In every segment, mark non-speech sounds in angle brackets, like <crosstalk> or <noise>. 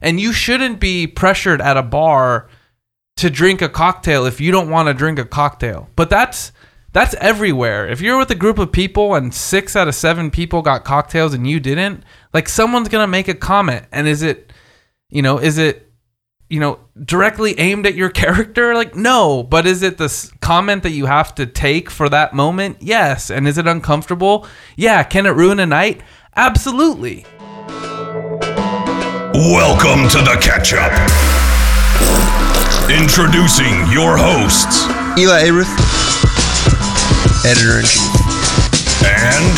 And you shouldn't be pressured at a bar to drink a cocktail if you don't want to drink a cocktail. But that's that's everywhere. If you're with a group of people and 6 out of 7 people got cocktails and you didn't, like someone's going to make a comment and is it you know, is it you know, directly aimed at your <laughs> character? Like, no. But is it this comment that you have to take for that moment? Yes. And is it uncomfortable? Yeah. Can it ruin a night? Absolutely. Welcome to the catch up. Introducing your hosts, Elie Ayrouth, editor in chief. and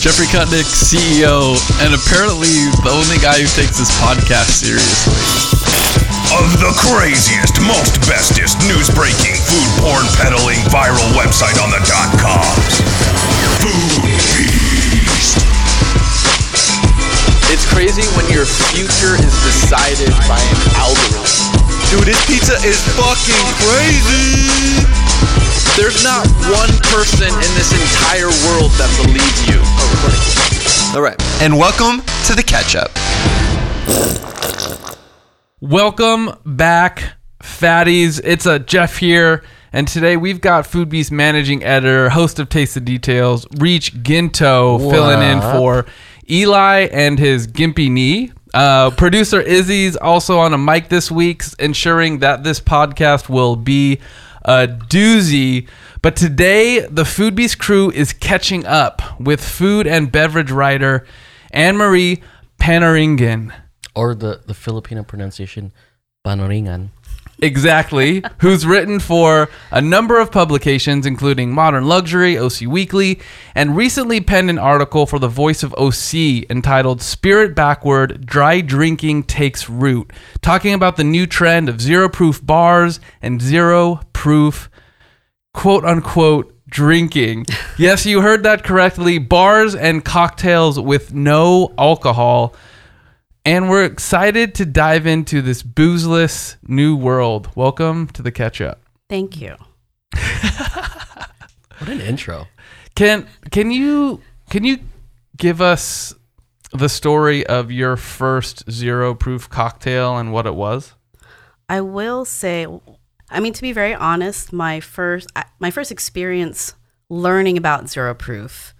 Jeffrey Kutnick, CEO, and apparently the only guy who takes this podcast seriously. of the craziest, most bestest news breaking, food porn peddling viral website on the dot coms. Food It's crazy when your future is decided by an algorithm. Dude, this pizza is fucking crazy. There's not one person in this entire world that believes you. All right. And welcome to the catch up. Welcome back, fatties. It's a Jeff here, and today we've got Food Beast managing editor, host of Taste the Details, Reach Ginto, filling in for Eli and his gimpy knee. Uh, producer Izzy's also on a mic this week, ensuring that this podcast will be a doozy. But today, the Food Beast crew is catching up with food and beverage writer Anne Marie Panaringan. or the, the Filipino pronunciation, panoringan. Exactly. <laughs> who's written for a number of publications, including Modern Luxury, OC Weekly, and recently penned an article for the Voice of OC entitled Spirit Backward Dry Drinking Takes Root, talking about the new trend of zero proof bars and zero proof quote unquote drinking. <laughs> yes, you heard that correctly. Bars and cocktails with no alcohol. And we're excited to dive into this boozeless new world. Welcome to the catch up. Thank you. <laughs> What an intro. Can can you can you give us the story of your first zero proof cocktail and what it was? I will say, I mean, to be very honest, my first my first experience learning about zero proof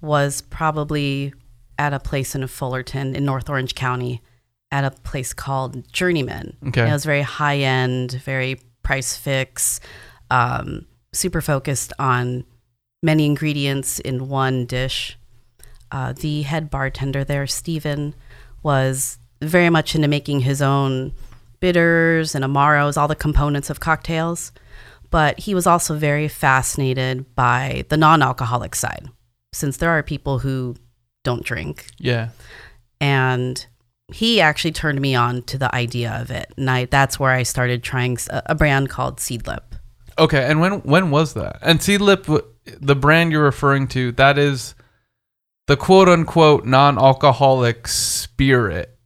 was probably at a place in Fullerton in North Orange County, at a place called Journeyman. Okay. it was very high end, very prix fixe, um, super focused on many ingredients in one dish. Uh, the head bartender there, Steven, was very much into making his own bitters and amaros, all the components of cocktails. But he was also very fascinated by the non alcoholic side, since there are people who don't drink. Yeah. And he actually turned me on to the idea of it. And I, that's where I started trying a brand called Seedlip. Okay, and when when was that? And Seedlip, the brand you're referring to, that is the quote unquote non-alcoholic spirit,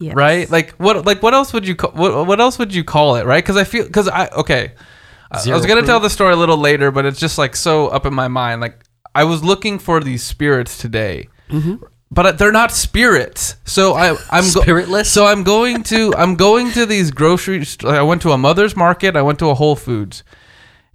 Yes. right? Like what like what else would you call what, what else would you call it, right? Cuz I feel cuz I okay. I- I was going to tell the story a little later, but it's just like so up in my mind. Like I was looking for these spirits today. Mm-hmm. But uh, they're not spirits. So I I'm go- Spiritless? so I'm going to I'm going to these grocery st- I went to a mother's market, I went to a Whole Foods.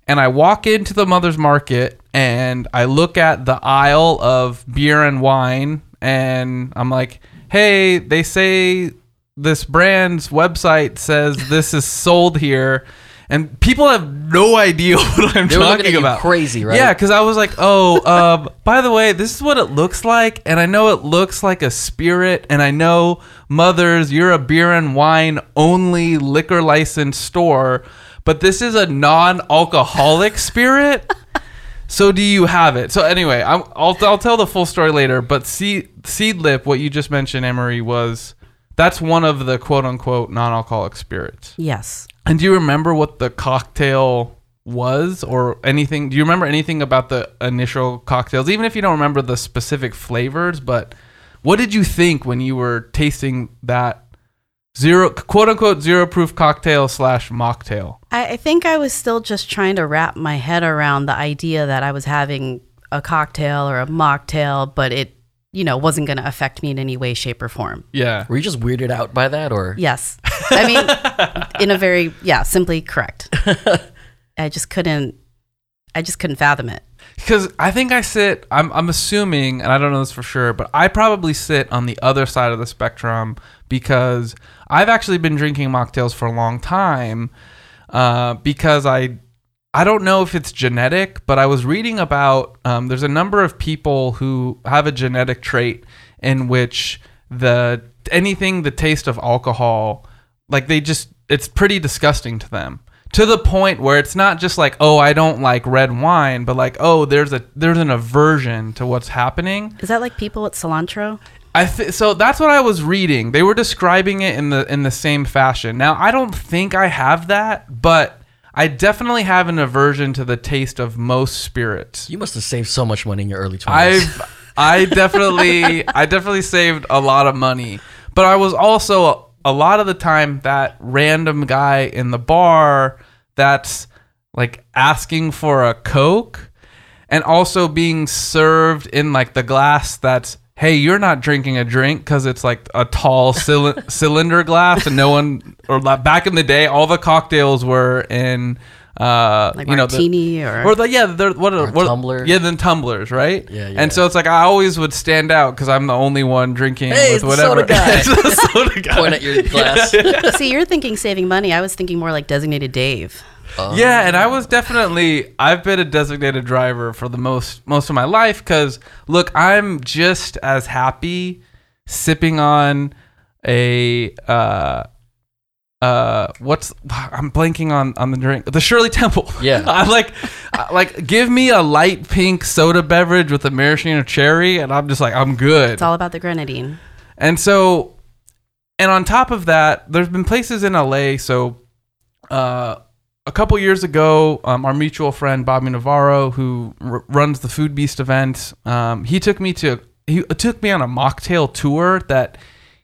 And I walk into the mother's market and I look at the aisle of beer and wine and I'm like, "Hey, they say this brand's website says this is sold here." And people have no idea <laughs> what I'm They were talking you about. crazy, right? Yeah, because I was like, oh, <laughs> um, by the way, this is what it looks like, and I know it looks like a spirit, and I know mothers, you're a beer and wine only liquor licensed store, but this is a non-alcoholic <laughs> spirit. So do you have it? So anyway, I'm, I'll I'll tell the full story later. But seed seedlip, what you just mentioned, Emery, was that's one of the quote unquote non-alcoholic spirits. Yes. And do you remember what the cocktail was or anything? Do you remember anything about the initial cocktails? Even if you don't remember the specific flavors, but what did you think when you were tasting that zero quote unquote zero proof cocktail slash mocktail? I, I think I was still just trying to wrap my head around the idea that I was having a cocktail or a mocktail, but it you know, wasn't going to affect me in any way, shape, or form. Yeah. Were you just weirded out by that, or Yes. I mean, in a very, yeah, simply correct. <laughs> I just couldn't, I just couldn't fathom it. Because I think I sit, I'm, I'm assuming, and I don't know this for sure, but I probably sit on the other side of the spectrum because I've actually been drinking mocktails for a long time uh, because I. I don't know if it's genetic, but I was reading about um, there's a number of people who have a genetic trait in which the anything the taste of alcohol, like they just it's pretty disgusting to them to the point where it's not just like oh I don't like red wine, but like oh there's a there's an aversion to what's happening. Is that like people with cilantro? I th- so that's what I was reading. They were describing it in the in the same fashion. Now I don't think I have that, but I definitely have an aversion to the taste of most spirits. you must have saved so much money in your early twenties? I've I definitely <laughs> I definitely saved a lot of money, but I was also a lot of the time that random guy in the bar that's like asking for a coke and also being served in like the glass that's hey you're not drinking a drink because it's like a tall <laughs> cyli- cylinder glass and no one or like back in the day all the cocktails were in uh Like you know the- martini or, or the yeah, they're what are what, tumbler. Yeah, then tumblers, right? Yeah, yeah. And so it's like I always would stand out because I'm the only one drinking Hey, with it's whatever. <laughs> soda guy. It's soda guy. Point at your <laughs> glass. See, you're thinking saving money. I was thinking more like designated Dave. Yeah, and I was definitely I've been a designated driver for the most most of my life because look, I'm just as happy sipping on a uh uh what's I'm blanking on on the drink the Shirley Temple. Yeah. <laughs> I like like give me a light pink soda beverage with a maraschino cherry and I'm just like I'm good. It's all about the grenadine. And so, and on top of that, there's been places in LA. So, uh, a couple years ago, um, our mutual friend Bobby Navarro, who r- runs the Food Beast event, um, he took me to he took me on a mocktail tour that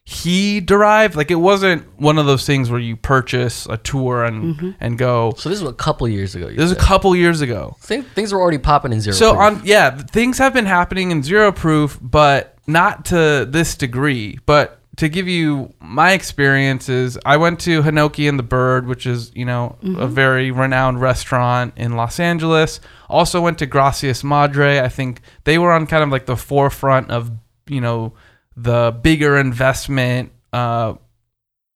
he derived. Like it wasn't one of those things where you purchase a tour and and go. so this was a couple years ago. You This was a couple years ago. Think, things were already popping in zero. So proof. on yeah, things have been happening in zero proof, but not to this degree. But to give you my experiences, I went to Hinoki and the Bird, which is you know a very renowned restaurant in Los Angeles. Also went to Gracias Madre. I think they were on kind of like the forefront of you know the bigger investment. Uh,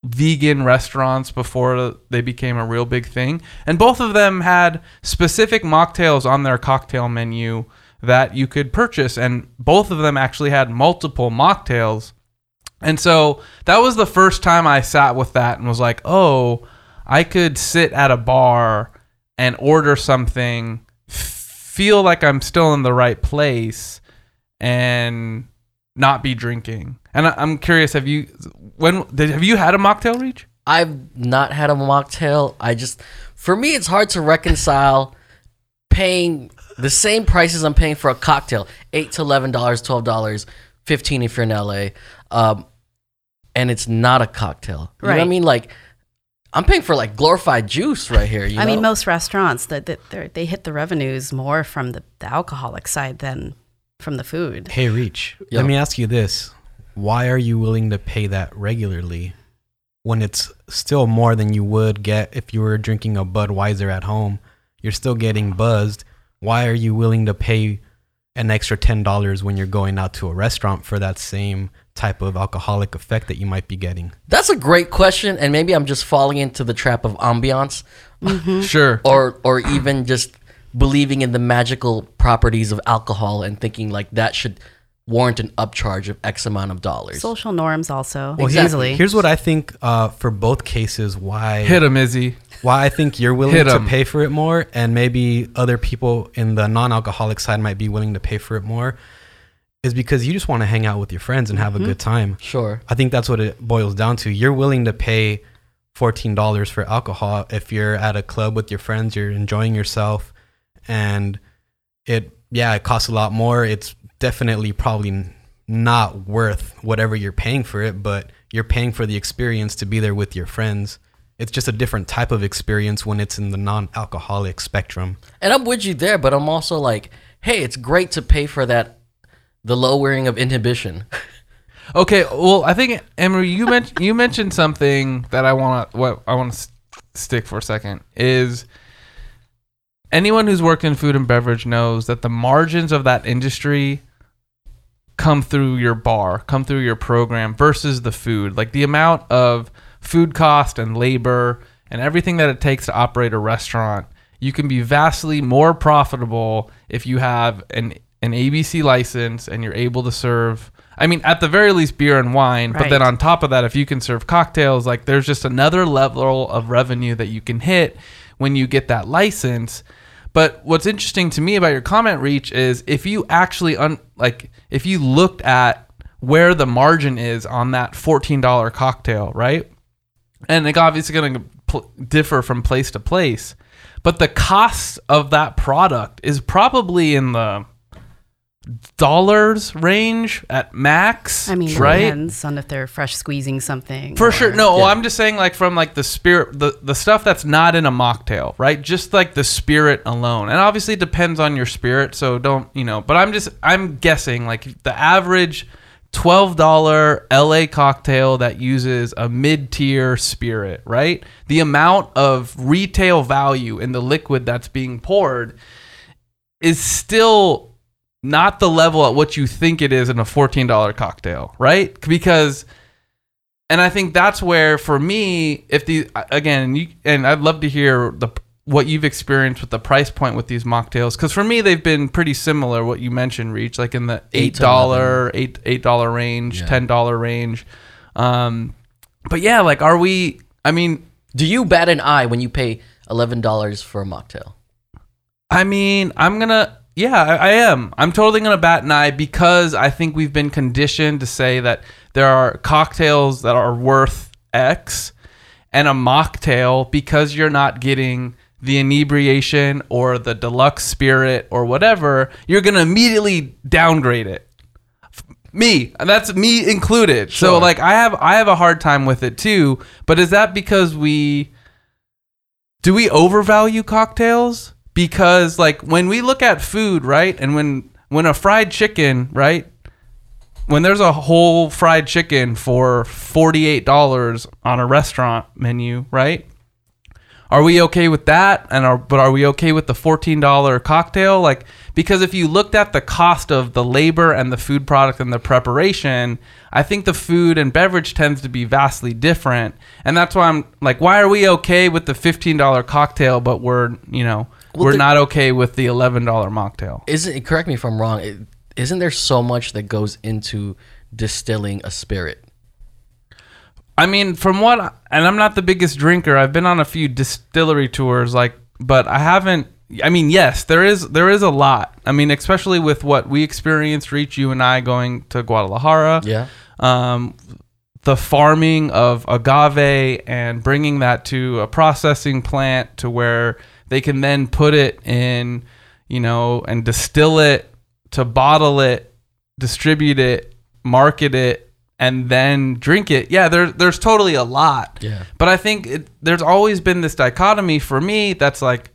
vegan restaurants before they became a real big thing. And both of them had specific mocktails on their cocktail menu that you could purchase. And both of them actually had multiple mocktails. And so that was the first time I sat with that and was like, oh, I could sit at a bar and order something, feel like I'm still in the right place, and not be drinking. And I, I'm curious, have you when did, have you had a mocktail reach? I've not had a mocktail. I just, for me, it's hard to reconcile paying the same prices I'm paying for a cocktail eight to eleven dollars, twelve dollars, fifteen if you're in LA, um, and it's not a cocktail. You know what I mean? Like, I'm paying for like glorified juice right here. You I mean, most restaurants that that they're- they hit the revenues more from the, the alcoholic side than from the food. Hey, Reach. Yo. Let me ask you this: Why are you willing to pay that regularly, when it's still more than you would get if you were drinking a Budweiser at home? You're still getting buzzed. Why are you willing to pay an extra ten dollars when you're going out to a restaurant for that same type of alcoholic effect that you might be getting? That's a great question, and maybe I'm just falling into the trap of ambiance, <laughs> Sure. or or even just believing in the magical properties of alcohol and thinking like that should warrant an upcharge of X amount of dollars. Social norms also Well, here- easily. here's what I think uh, for both cases why Hit him, Izzy. why I think you're willing to pay for it more, and maybe other people in the non-alcoholic side might be willing to pay for it more, is because you just want to hang out with your friends and have a good mm-hmm. time. Sure. I think that's what it boils down to. You're willing to pay fourteen dollars for alcohol if you're at a club with your friends, you're enjoying yourself, and it yeah, it costs a lot more. It's definitely probably not worth whatever you're paying for it, but you're paying for the experience to be there with your friends. It's just a different type of experience when it's in the non-alcoholic spectrum. And I'm with you there, but I'm also like, hey, it's great to pay for that The lowering of inhibition. <laughs> Okay, well, I think Emery, you mentioned you mentioned something that I want to what I want to stick for a second is anyone who's worked in food and beverage knows that the margins of that industry come through your bar, come through your program versus the food. Like the amount of food cost and labor and everything that it takes to operate a restaurant, you can be vastly more profitable if you have an an ABC license and you're able to serve I mean at the very least beer and wine, but then on top of that if you can serve cocktails, like there's just another level of revenue that you can hit when you get that license. But what's interesting to me about your comment reach is if you actually un- like if you looked at where the margin is on that $14 cocktail, right? And it's obviously going to pl- differ from place to place, but the cost of that product is probably in the dollars range at max. I mean, right? depends on if they're fresh squeezing something. For or- sure. No, well, I'm just saying like from like the spirit the the stuff that's not in a mocktail, right? Just like the spirit alone. And obviously it depends on your spirit, so don't, you know, but I'm just I'm guessing like the average $12 LA cocktail that uses a mid-tier spirit, right? The amount of retail value in the liquid that's being poured is still not the level at what you think it is in a $14 cocktail, right? Because and I think that's where for me, if the again, you, and I'd love to hear the what you've experienced with the price point with these mocktails because for me they've been pretty similar. What you mentioned, reach like in the eight dollar eight eight dollar range, Yeah. ten dollar range. Um, but yeah, like are we? I mean, Do you bat an eye when you pay eleven dollars for a mocktail? I mean, I'm gonna. Yeah, I, I am. I'm totally gonna bat an eye because I think we've been conditioned to say that there are cocktails that are worth X, and a mocktail because you're not getting the inebriation or the deluxe spirit or whatever, you're gonna immediately downgrade it. Me, that's me included. So like I have I have a hard time with it too. But is that because we do we overvalue cocktails? Because like when we look at food, right? And when when a fried chicken, right? When there's a whole fried chicken for $48 on a restaurant menu, right? Are we okay with that? And are but are we okay with the $14 cocktail? Like because if you looked at the cost of the labor and the food product and the preparation, I think the food and beverage tends to be vastly different. And that's why I'm like why are we okay with the $15 cocktail but we're, you know, Well, we're not okay with the $11 mocktail? Isn't correct me if I'm wrong? is isn't there so much that goes into distilling a spirit? I mean, from what, and I'm not the biggest drinker. I've been on a few distillery tours, like, but I haven't. I mean, yes, there is there is a lot. I mean, especially with what we experienced, Reach, you and I going to Guadalajara. Yeah. Um, the farming of agave and bringing that to a processing plant to where they can then put it in, you know, and distill it to bottle it, distribute it, market it, and then drink it. Yeah, there, there's totally a lot. Yeah. But I think it, there's always been this dichotomy for me that's like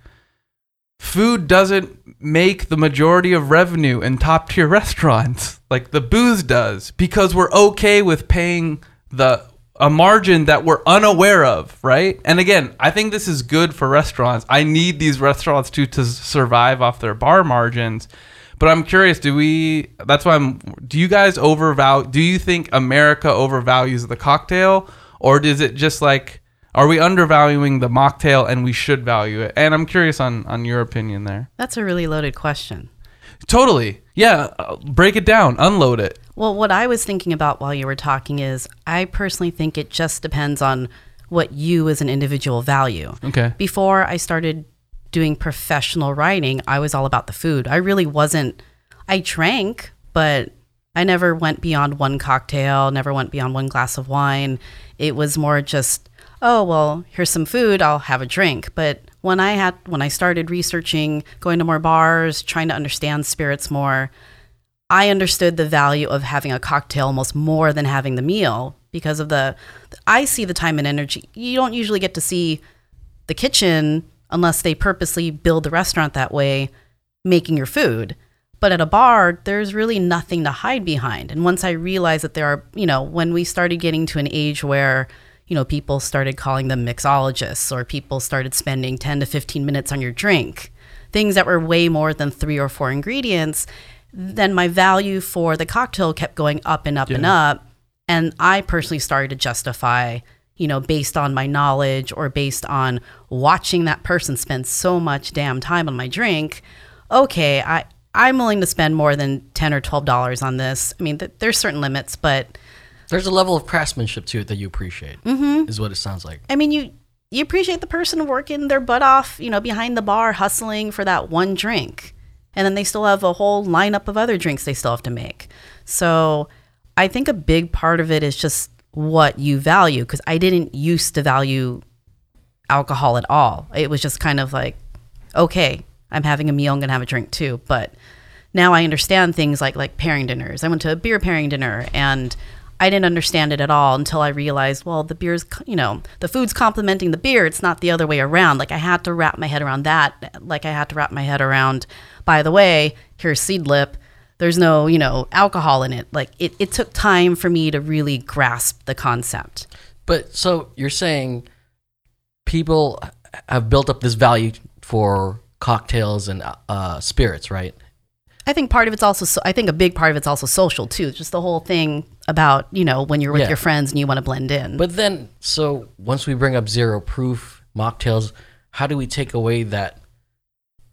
food doesn't make the majority of revenue in top tier <laughs> restaurants like the booze does because we're okay with paying the a margin that we're unaware of, right? And again, I think this is good for restaurants. I need these restaurants to to survive off their bar margins. But I'm curious, do we that's why I'm do you guys overvalue do you think America overvalues the cocktail or is it just like are we undervaluing the mocktail and we should value it? And I'm curious on on your opinion there. That's a really loaded question. Totally. Yeah, uh, break it down, unload it. Well, what I was thinking about while you were talking is I personally think it just depends on what you as an individual value. Okay. Before I started doing professional writing, I was all about the food. I really wasn't, I drank, but I never went beyond one cocktail, never went beyond one glass of wine. It was more just, oh, well, here's some food, I'll have a drink. But when I had, when I started researching, going to more bars, trying to understand spirits more, I understood the value of having a cocktail almost more than having the meal because of the I see the time and energy. You don't usually get to see the kitchen unless they purposely build the restaurant that way making your food. But at a bar, there's really nothing to hide behind. And once I realized that there are, you know, when we started getting to an age where, you know, people started calling them mixologists or people started spending 10 to 15 minutes on your drink, things that were way more than three or four ingredients, then my value for the cocktail kept going up and up and up. And I personally started to justify, you know, based on my knowledge or based on watching that person spend so much damn time on my drink. Okay, I, I'm willing to spend more than 10 or $12 on this. I mean, th- there's certain limits, but There's a level of craftsmanship to it that you appreciate. Mm-hmm. Is what it sounds like. I mean, you you appreciate the person working their butt off, you know, behind the bar, hustling for that one drink, and then they still have a whole lineup of other drinks they still have to make. So, I think a big part of it is just what you value, because I didn't used to value alcohol at all. It was just kind of like, okay, I'm having a meal, I'm gonna have a drink too, but now I understand things like like pairing dinners. I went to a beer pairing dinner and I didn't understand it at all until I realized, well, the beer's, you know, the food's complementing the beer. It's not the other way around. Like I had to wrap my head around that. Like I had to wrap my head around, by the way, here's Seedlip. There's no, you know, alcohol in it. Like it, it took time for me to really grasp the concept. But so you're saying people have built up this value for cocktails and uh, spirits, right? I think part of it's also, so, I think a big part of it's also social too. Just the whole thing about, you know, when you're with Yeah. your friends and you want to blend in. But then, so once we bring up zero proof mocktails, how do we take away that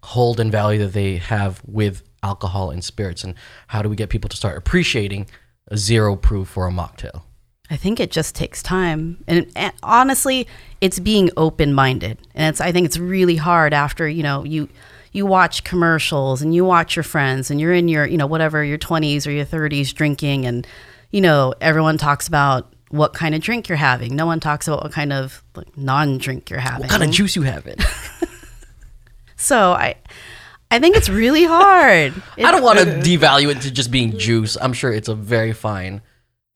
hold and value that they have with alcohol and spirits? And how do we get people to start appreciating a zero proof for a mocktail? I think it just takes time, and, and honestly, it's being open minded, and it's. I think it's really hard after you know you you watch commercials and you watch your friends, and you're in your you know whatever your twenties or your thirties drinking, and you know everyone talks about what kind of drink you're having. No one talks about what kind of like, non drink you're having. What kind of juice you having? <laughs> So I, I think it's really hard. <laughs> I don't want to devalue it to just being juice. I'm sure it's a very fine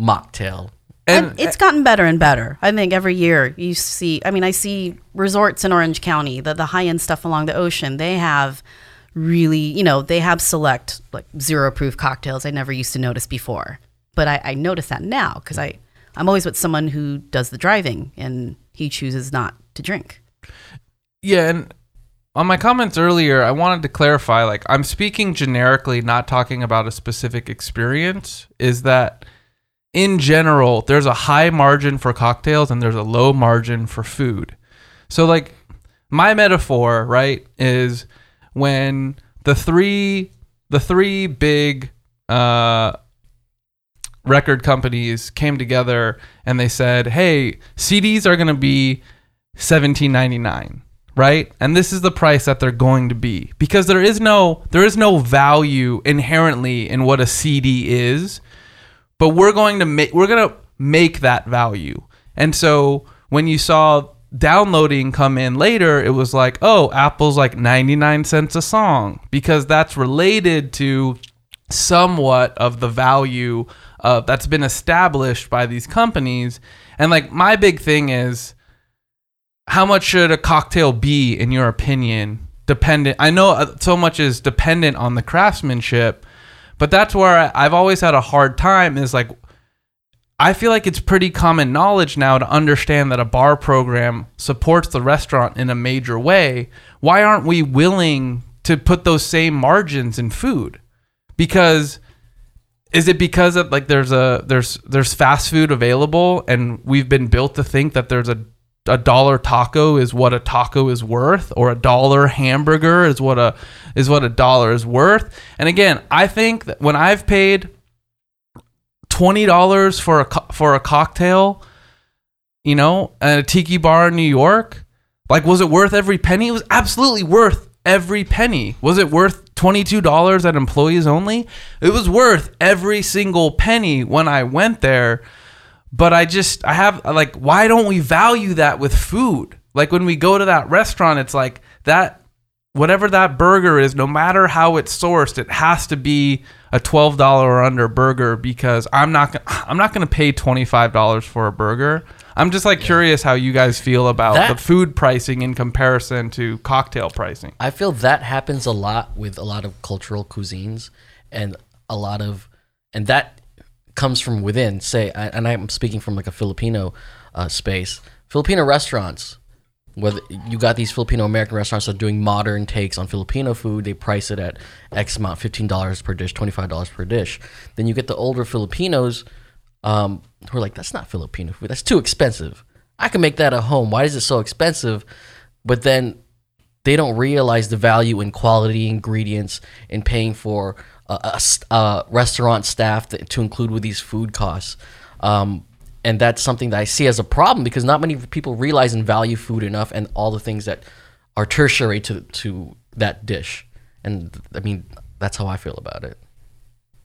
mocktail. And it's gotten better and better. I think every year you see. I mean, I see resorts in Orange County, the the high end stuff along the ocean. They have really, you know, they have select like zero proof cocktails. I never used to notice before, but I, I notice that now because I I'm always with someone who does the driving and he chooses not to drink. Yeah, and on my comments earlier, I wanted to clarify like I'm speaking generically, not talking about a specific experience, is that in general, there's a high margin for cocktails and there's a low margin for food. So like my metaphor, right, is when the three the three big uh record companies came together and they said, "Hey, CDs are going to be 17.99." Right? And this is the price that they're going to be because there is no there is no value inherently in what a CD is, but we're going to make we're going to make that value. And so when you saw downloading come in later, it was like, "Oh, Apple's like 99 cents a song" because that's related to somewhat of the value uh, that's been established by these companies. And like my big thing is, how much should a cocktail be in your opinion? Dependent. I know uh, so much is dependent on the craftsmanship, but that's where I've always had a hard time. Is like. I feel like it's pretty common knowledge now to understand that a bar program supports the restaurant in a major way. Why aren't we willing to put those same margins in food? Because is it because of like there's a there's there's fast food available and we've been built to think that there's a a dollar taco is what a taco is worth or a dollar hamburger is what a is what a dollar is worth. And again, I think that when I've paid twenty dollars for a for a cocktail, you know, at a tiki bar in New York, like was it worth every penny? It was absolutely worth every penny. Was it worth twenty two dollars at employees only? It was worth every single penny when I went there. But I just I have like why don't we value that with food? Like when we go to that restaurant, it's like that whatever that burger is, no matter how it's sourced, it has to be a twelve dollar or under burger because I'm not <sighs> I'm not going to pay twenty five dollars for a burger. I'm just like curious how you guys feel about That- the food pricing in comparison to cocktail pricing. I feel that happens a lot with a lot of cultural cuisines and a lot of, and that comes from within. Say, and I'm speaking from like a Filipino uh, space. Filipino restaurants, whether you got these Filipino American restaurants that are doing modern takes on Filipino food, they price it at X amount, fifteen dollars per dish, twenty five dollars per dish. Then you get the older Filipinos um, who are like, that's not Filipino food. That's too expensive. I can make that at home. Why is it so expensive? But then they don't realize the value in quality ingredients and paying for a, a a restaurant staff to, to include with these food costs. Um, and that's something that I see as a problem because not many people realize and value food enough and all the things that are tertiary to, to that dish. And I mean, that's how I feel about it.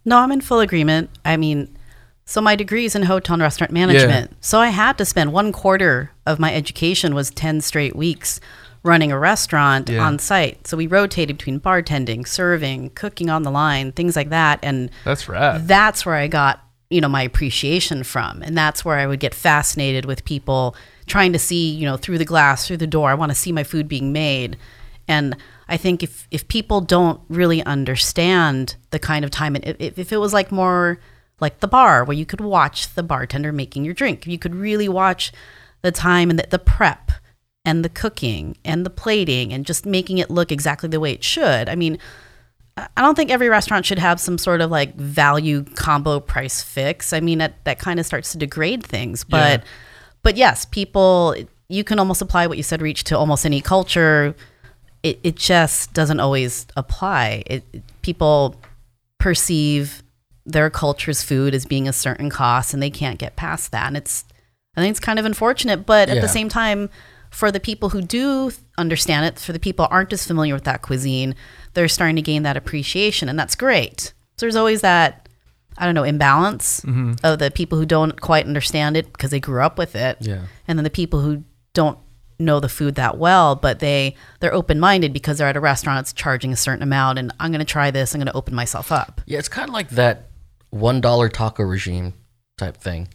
No, I'm in full agreement. I mean, so my degree is in hotel and restaurant management. So I had to spend one quarter of my education was 10 straight weeks running a restaurant Yeah. on site. So we rotated between bartending, serving, cooking on the line, things like that. And That's rad. that's where I got, you know, my appreciation from. And that's where I would get fascinated with people trying to see, you know, through the glass, through the door. I want to see my food being made. And I think if, if people don't really understand the kind of time, and if, if it was like more like the bar where you could watch the bartender making your drink, you could really watch the time and the, the prep and the cooking and the plating and just making it look exactly the way it should. I mean, I don't think every restaurant should have some sort of like value combo prix fixe. I mean, that, that kind of starts to degrade things. But, but yes, people, you can almost apply what you said, reach to almost any culture. It, it just doesn't always apply. It, it- people perceive their culture's food as being a certain cost and they can't get past that. And it's, I think it's kind of unfortunate. But at the same time, for the people who do understand it, for the people who aren't as familiar with that cuisine, they're starting to gain that appreciation, and that's great. So there's always that, I don't know, imbalance mm-hmm. of the people who don't quite understand it because they grew up with it, Yeah. and then the people who don't know the food that well, but they they're open minded because they're at a restaurant that's charging a certain amount, and I'm going to try this. I'm going to open myself up. Yeah, it's kind of like that one dollar taco regime type thing.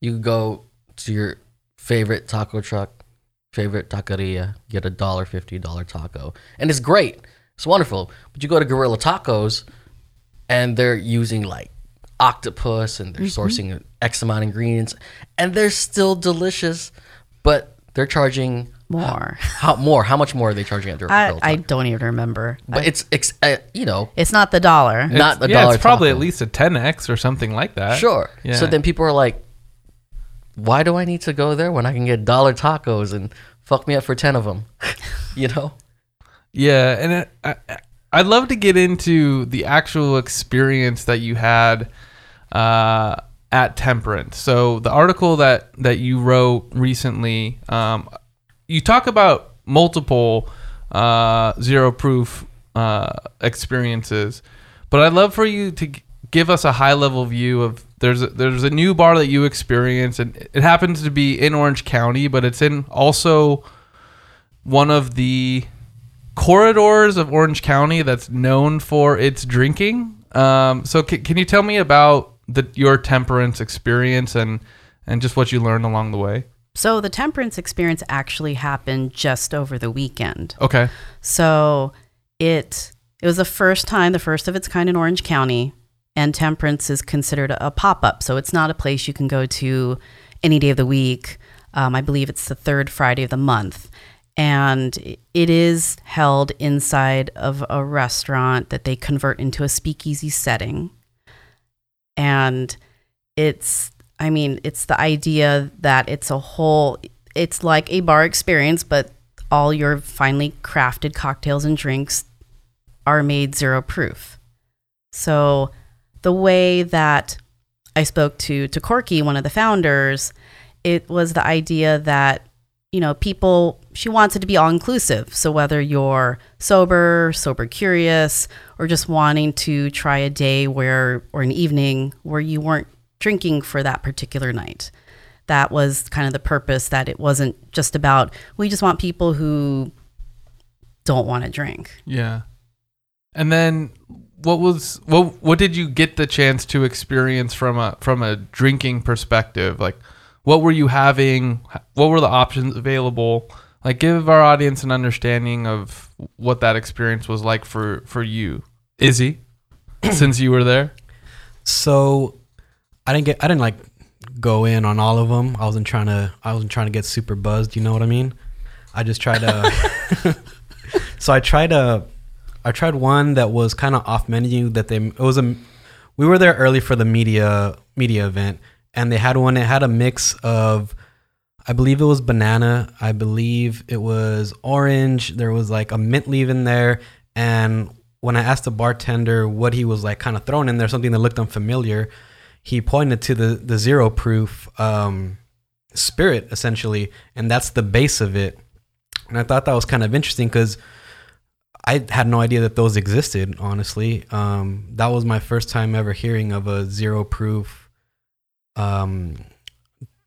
You go to your favorite taco truck, favorite taqueria, get a dollar fifty dollar taco, and it's great. It's wonderful. But you go to Guerrilla Tacos, and they're using like octopus, and they're sourcing X amount of ingredients, and they're still delicious, but they're charging More. <laughs> how more? How much more are they charging at their I, Guerrilla I don't even remember. But it's, it's uh, you know It's not the dollar. not It's- the yeah, dollar it's probably taco. at least a 10x or something like that. Sure. Yeah. So then people are like, why do I need to go there when I can get dollar tacos and fuck me up for 10 of them? <laughs> you know? Yeah, and it, I, I'd love to get into the actual experience that you had uh, at Temperance. So the article that that you wrote recently, um, you talk about multiple uh, zero proof uh, experiences, but I'd love for you to give us a high level view of there's a, there's a new bar that you experience, and it happens to be in Orange County, but it's in also one of the corridors of Orange County that's known for its drinking. Um, so c- can you tell me about the your temperance experience and and just what you learned along the way? So the temperance experience actually happened just over the weekend. Okay. So it it was the first time, the first of its kind in Orange County, and Temperance is considered a, pop up. So it's not a place you can go to any day of the week. Um, I believe it's the third Friday of the month, and it is held inside of a restaurant that they convert into a speakeasy setting. And it's, I mean, it's the idea that it's a whole, it's like a bar experience, but all your finely crafted cocktails and drinks are made zero proof. So the way that I spoke to to Corky, one of the founders, it was the idea that you know people she wants it to be all inclusive. So whether you're sober, sober curious, or just wanting to try a day where or an evening where you weren't drinking for that particular night. That was kind of the purpose that it wasn't just about we just want people who don't want to drink. Yeah. And then what was what what did you get the chance to experience from a from a drinking perspective? Like what were you having? What were the options available? Like, give our audience an understanding of what that experience was like for for you, Izzy, <clears throat> since you were there. So I didn't get I didn't like go in on all of them. I wasn't trying to I wasn't trying to get super buzzed. You know what I mean? I just tried to. <laughs> so I tried a I tried one that was kind of off menu that they it was a we were there early for the media media event and they had one that had a mix of I believe it was banana, I believe it was orange, there was like a mint leaf in there and when I asked the bartender what he was like kind of throwing in there something that looked unfamiliar, he pointed to the the zero proof um, spirit essentially and that's the base of it. And I thought that was kind of interesting cuz I had no idea that those existed. Honestly, um, that was my first time ever hearing of a zero proof um,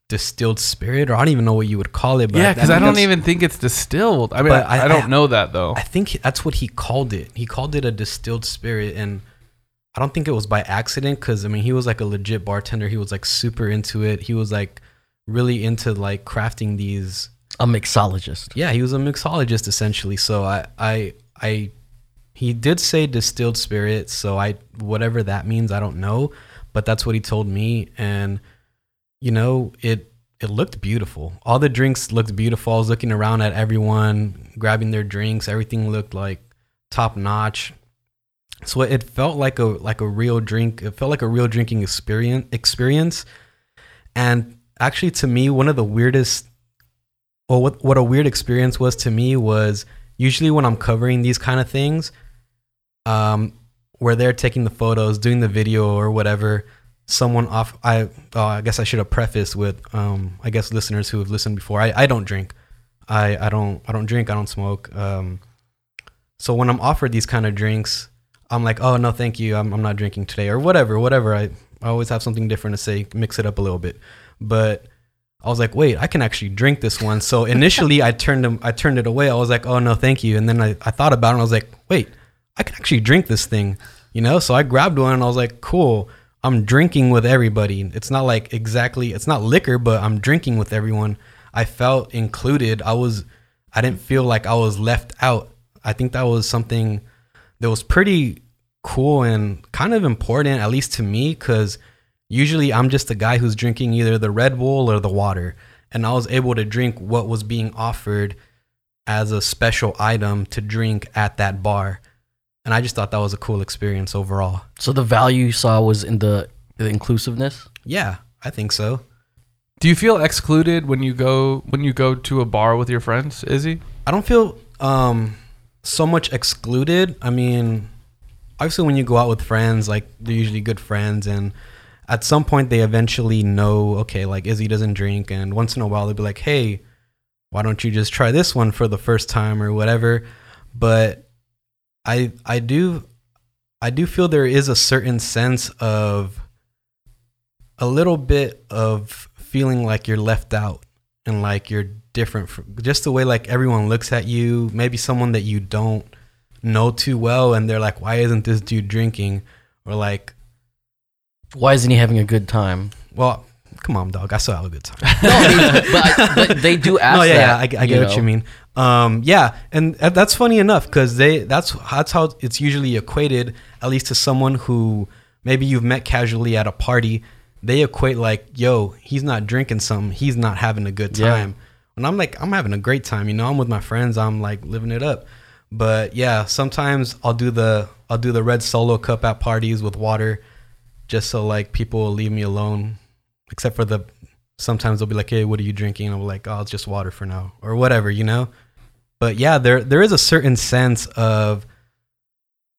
distilled spirit, or I don't even know what you would call it. But yeah, because I, think don't even think it's distilled. I mean, But I, I- I don't I- know that though. I think that's what he called it. He called it a distilled spirit, and I don't think it was by accident. Because I mean, he was like a legit bartender. He was like super into it. He was like really into like crafting these A mixologist. yeah, he was a mixologist essentially. So I, I, I, he did say distilled spirit. So I, whatever that means, I don't know, but that's what he told me. And you know, it, it looked beautiful. All the drinks looked beautiful. I was looking around at everyone grabbing their drinks. Everything looked like top notch. So it felt like a like a real drink. It felt like a real drinking experience. Experience, and actually, to me, one of the weirdest well what what a weird experience was to me was usually when I'm covering these kind of things, um, where they're taking the photos, doing the video or whatever, someone off I oh, I guess I should have prefaced with um I guess listeners who have listened before. I, I don't drink. I, I don't I don't drink, I don't smoke. Um so when I'm offered these kind of drinks, I'm like, oh no, thank you. I'm I'm not drinking today or whatever, whatever. I, I always have something different to say, mix it up a little bit. But I was like, wait, I can actually drink this one. So <laughs> initially, I turned them, I turned it away. I was like, oh no, thank you. And then I, I thought about it. and I was like, wait, I can actually drink this thing, you know. So I grabbed one and I was like, cool. I'm drinking with everybody. It's not like exactly, it's not liquor, but I'm drinking with everyone. I felt included. I was, I didn't feel like I was left out. I think that was something that was pretty cool and kind of important, at least to me, because usually I'm just the guy who's drinking either the Red Bull or the water. And I was able to drink what was being offered as a special item to drink at that bar. And I just thought that was a cool experience overall. So the value you saw was in the, the inclusiveness. Yeah, I think so. Do you feel excluded when you go when you go to a bar with your friends, Izzy? I don't feel um, so much excluded. I mean, obviously, when you go out with friends, like they're usually good friends, and at some point they eventually know, okay, like Izzy doesn't drink, and once in a while they'll be like, hey, why don't you just try this one for the first time or whatever? But I I do I do feel there is a certain sense of a little bit of feeling like you're left out and like you're different from just the way like everyone looks at you maybe someone that you don't know too well and they're like why isn't this dude drinking or like Why isn't he having a good time? well come on dog i still have a good time <laughs> No, I mean, but, I, but they do <laughs> ask no yeah, yeah. I, I get what know. you mean um yeah and that's funny enough because they that's that's how it's usually equated at least to someone who maybe you've met casually at a party they equate like yo he's not drinking something he's not having a good Yeah. time. And i'm like i'm having a great time you know i'm with my friends i'm like living it up. But yeah sometimes i'll do the i'll do the red solo cup at parties with water just so like people will leave me alone except for the sometimes they'll be like hey what are you drinking? And i'm like oh it's just water for now or whatever you know but yeah there there is a certain sense of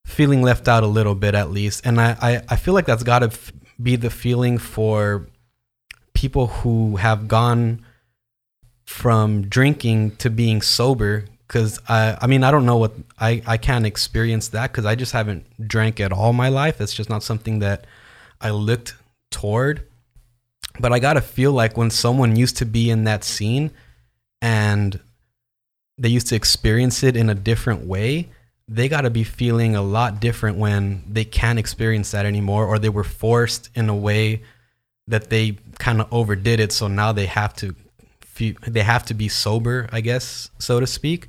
feeling left out a little bit at least. And i i, I feel like that's got to f- be the feeling for people who have gone from drinking to being sober. Because I, I mean i don't know what i i can't experience that because i just haven't drank at all my life. It's just not something that i looked toward. But i gotta feel like when someone used to be in that scene and they used to experience it in a different way they got to be feeling a lot different when they can't experience that anymore or they were forced in a way that they kind of overdid it, so now they have to they have to be sober, I guess, so to speak.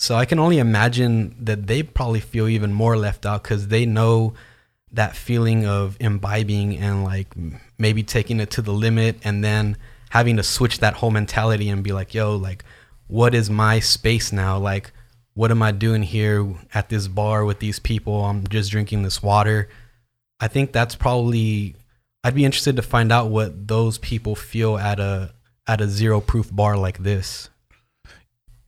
So I can only imagine that they probably feel even more left out because they know that feeling of imbibing and like maybe taking it to the limit and then having to switch that whole mentality and be like, yo, like, what is my space now? Like, what am I doing here at this bar with these people? I'm just drinking this water. I think that's probably I'd be interested to find out what those people feel at a at a zero proof bar like this.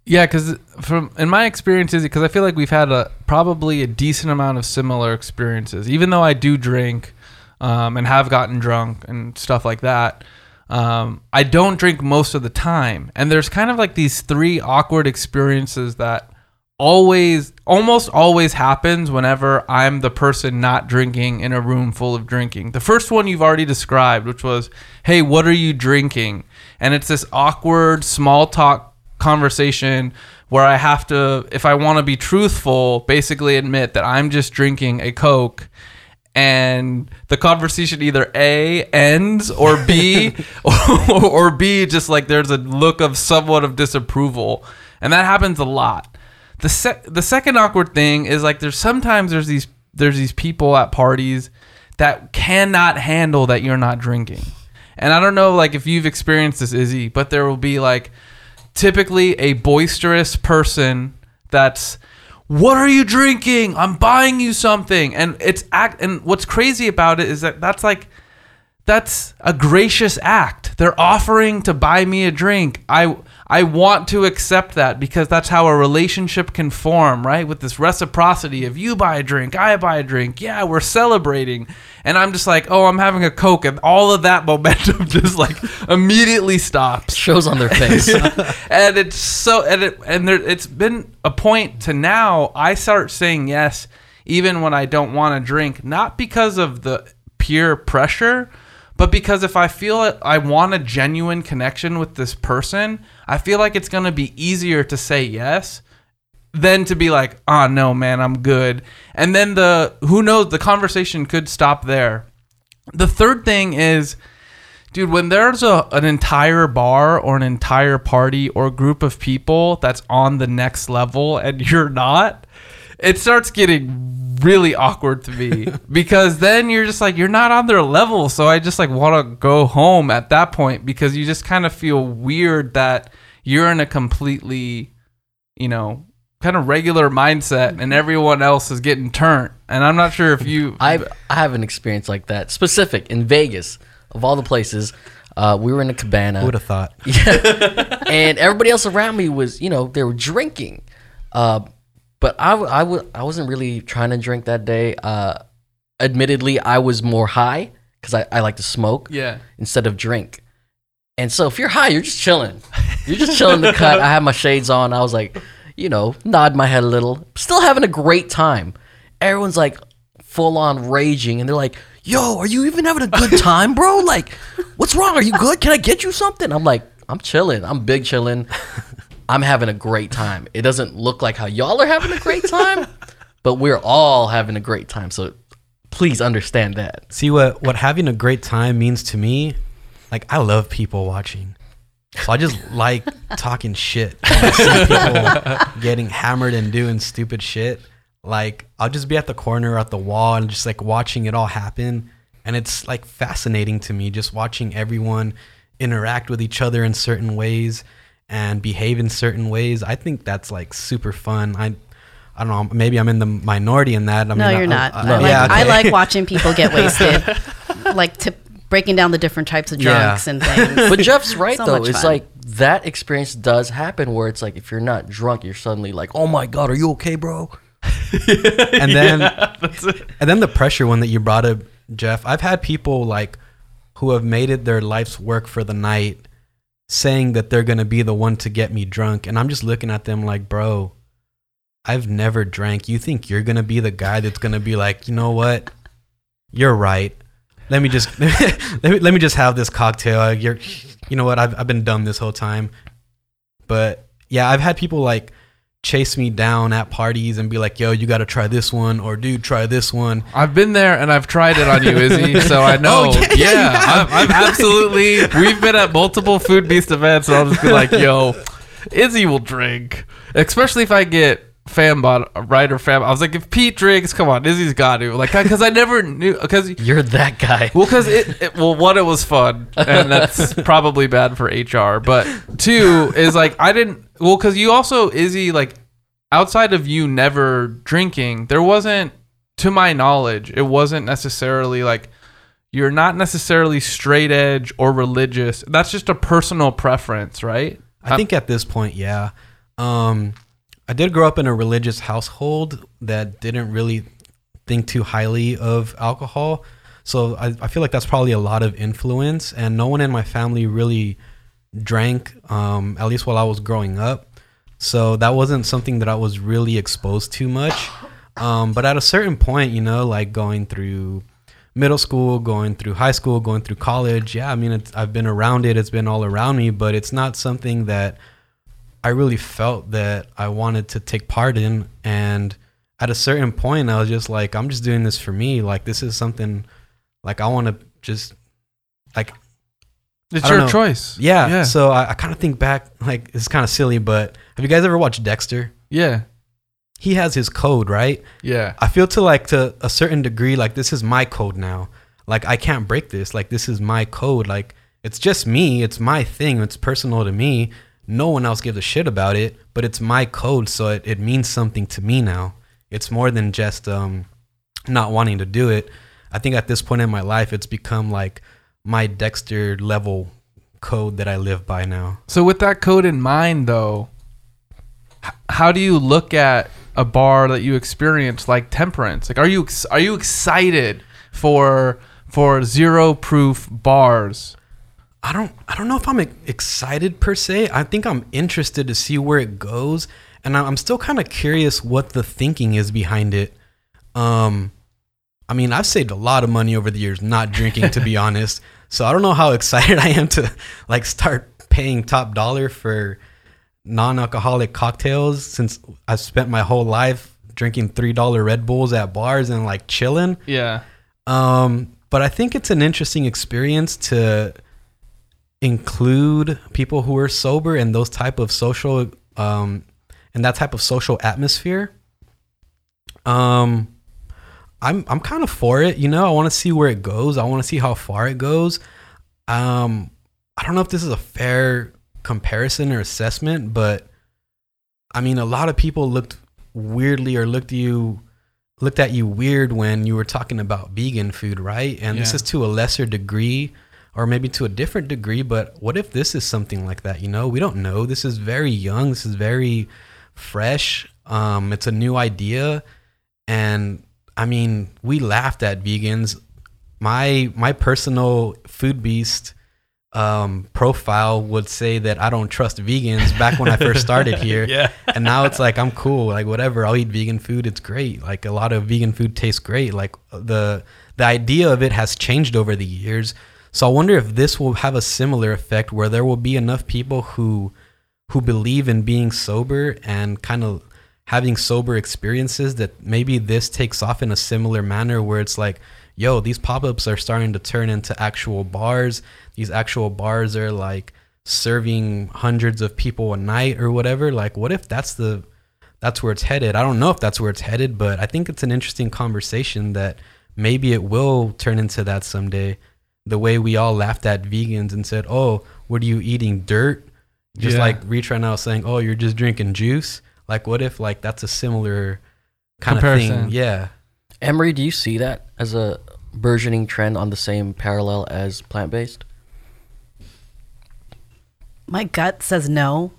Yeah, because from in my experiences, because I feel like we've had a probably a decent amount of similar experiences. Even though I do drink um, and have gotten drunk and stuff like that, um, I don't drink most of the time. And there's kind of like these three awkward experiences that always, almost always happens whenever I'm the person not drinking in a room full of drinking. The first one you've already described, which was, "Hey, what are you drinking?" And it's this awkward small talk conversation where I have to, if I want to be truthful, basically admit that I'm just drinking a Coke and the conversation either A ends or B or, <laughs> <laughs> or B just like there's a look of somewhat of disapproval. And that happens a lot. The sec- the second awkward thing is like there's sometimes there's these there's these people at parties that cannot handle that you're not drinking. And I don't know like if you've experienced this Izzy, but there will be like typically a boisterous person that's what are you drinking? I'm buying you something. And it's act and what's crazy about it is that that's like that's a gracious act. They're offering to buy me a drink. I i want to accept that because that's how a relationship can form right? With this reciprocity of you buy a drink i buy a drink yeah we're celebrating. And i'm just like oh i'm having a coke and all of that <laughs> momentum just like immediately stops. Shows on their face. <laughs> and it's so and it and there it's been a point to now I start saying yes even when I don't want to drink not because of the peer pressure but because if I feel I want a genuine connection with this person I feel like it's going to be easier to say yes than to be like oh no man I'm good. And then the who knows the conversation could stop there. The third thing is Dude, when there's a an entire bar or an entire party or group of people that's on the next level and <laughs> you're not, it starts getting really awkward to me <laughs> because then you're just like you're not on their level, so I just like want to go home at that point because you just kind of feel weird that you're in a completely, you know, kind of regular mindset and everyone else is getting turned. And I'm not sure if you <laughs> I I have an experience like that. Specific in Vegas, of all the places. Uh, we were in a cabana. Who would have thought? <laughs> Yeah. and everybody else around me was, you know, they were drinking. Uh, but I, w- I, w- I wasn't really trying to drink that day. Uh, admittedly, I was more high because I, I like to smoke Yeah. instead of drink. And so if you're high, you're just chilling. You're just chilling the cut. I had my shades on. I was like, you know, nod my head a little. Still having a great time. Everyone's like full on raging and they're like, yo, are you even having a good time, bro? Like, what's wrong? Are you good? Can I get you something? I'm like, I'm chilling. I'm big chilling. I'm having a great time. It doesn't look like how y'all are having a great time, <laughs> but we're all having a great time. So please understand that. See what what having a great time means to me. Like I love people watching, so I just <laughs> like talking shit. When I see people <laughs> getting hammered and doing stupid shit. Like I'll just be at the corner at the wall and just like watching it all happen, and it's like fascinating to me just watching everyone interact with each other in certain ways and behave in certain ways. I think that's like super fun. I. I don't know. Maybe I'm in the minority in that. I No, mean, you're I- not. I- I, like, yeah, I like watching people get <laughs> wasted, like to breaking down the different types of Yeah. and things. But Jeff's right <laughs> So though. It's fun. like that experience does happen where it's like if you're not drunk, you're suddenly like, "Oh my god, are you okay, bro?" <laughs> and then and then the pressure one that you brought up jeff i've had people like who have made it their life's work for the night saying that they're gonna be the one to get me drunk and i'm just looking at them like bro i've never drank. You think you're gonna be the guy that's gonna be like you know what? You're right. Let me just <laughs> let me, let me just have this cocktail. You're you know what? I've, I've been dumb this whole time but yeah i've had people like chase me down at parties and be like, "Yo, you got to try this one," or "Dude, try this one." I've been there and I've tried it on you, Izzy, <laughs> so I know. Oh, yeah, yeah, have. I've, I've absolutely. We've been at multiple Foodbeast events, and I'll just be like, "Yo, Izzy will drink," especially if I get fam bot right or fam. I was like, if Pete drinks, come on, Izzy's got to like because I never knew because <laughs> You're that guy. well, because it, it, well, one, it was fun, and that's <laughs> probably bad for HR. But two is like I didn't. Well, because you also Izzy like outside of you never drinking, there wasn't, to my knowledge, it wasn't necessarily like you're not necessarily straight edge or religious. That's just a personal preference, right? I think at this point, yeah. Um, I did grow up in a religious household that didn't really think too highly of alcohol. So I, I feel like that's probably a lot of influence. And no one in my family really drank, um, at least while I was growing up. So that wasn't something that I was really exposed to much. Um, but at a certain point, you know, like going through middle school, going through high school, going through college, yeah, I mean, I've been around it. It's been all around me, but it's not something that I really felt that I wanted to take part in. And at a certain point, I was just like, I'm just doing this for me. Like, this is something like I want to just like It's your know. choice. yeah. yeah, So I, I kind of think back, like it's kind of silly, but have you guys ever watched Dexter? yeah, He has his code, right? yeah. I feel to like to a certain degree, like this is my code now. Like I can't break this. Like this is my code. Like it's just me. It's my thing. It's personal to me. No one else gives a shit about it, but it's my code, so it, it means something to me now. It's more than just um not wanting to do it. I think at this point in my life it's become like my Dexter level code that I live by now. So with that code in mind, though, how do you look at a bar that you experience like Temperance? Like, are you are you excited for for zero proof bars? I don't I don't know if I'm excited per se. I think I'm interested to see where it goes, and I'm still kind of curious what the thinking is behind it. Um, I mean, I've saved a lot of money over the years not drinking, to be <laughs> honest. So I don't know how excited <laughs> I am to like start paying top dollar for non-alcoholic cocktails since I've spent my whole life drinking three dollar Red Bulls at bars and like chilling. Yeah, Um, but I think it's an interesting experience to include people who are sober in those type of social um in that type of social atmosphere. Um I'm I'm kind of for it, you know. I want to see where it goes. I want to see how far it goes. Um I don't know if this is a fair comparison or assessment, but I mean a lot of people looked weirdly or looked at you looked at you weird when you were talking about vegan food, right? And this is to a lesser degree or maybe to a different degree, but what if this is something like that, you know? We don't know. This is very young. This is very fresh. Um it's a new idea and I mean, we laughed at vegans. My my personal Foodbeast um, profile would say that I don't trust vegans back when I first started <laughs> here. Yeah. And now it's like I'm cool, like whatever. I'll eat vegan food. It's great. Like a lot of vegan food tastes great. Like the the idea of it has changed over the years. So I wonder if this will have a similar effect where there will be enough people who who believe in being sober and kind of having sober experiences that maybe this takes off in a similar manner where it's like yo these pop-ups are starting to turn into actual bars. These actual bars are like serving hundreds of people a night or whatever. Like what if that's the that's where it's headed? I don't know if that's where it's headed but i think it's an interesting conversation that maybe it will turn into that someday. The way we all laughed at vegans and said oh what are you eating dirt? Just Yeah. like reach right now saying oh you're just drinking juice like what if like that's a similar kind of Comparison. thing yeah Emery, do you see that as a burgeoning trend on the same parallel as plant based? My gut says no.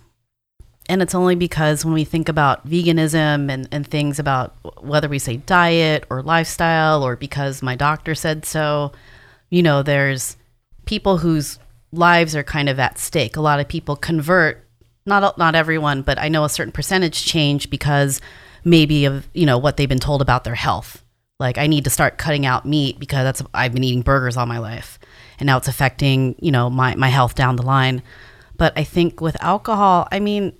And it's only because when we think about veganism and, and things about whether we say diet or lifestyle or because my doctor said so, you know, there's people whose lives are kind of at stake. A lot of people convert, not not everyone, but I know a certain percentage change because maybe of, you know, what they've been told about their health. Like I need to start cutting out meat because that's I've been eating burgers all my life. And now it's affecting, you know, my my health down the line. But I think with alcohol, I mean,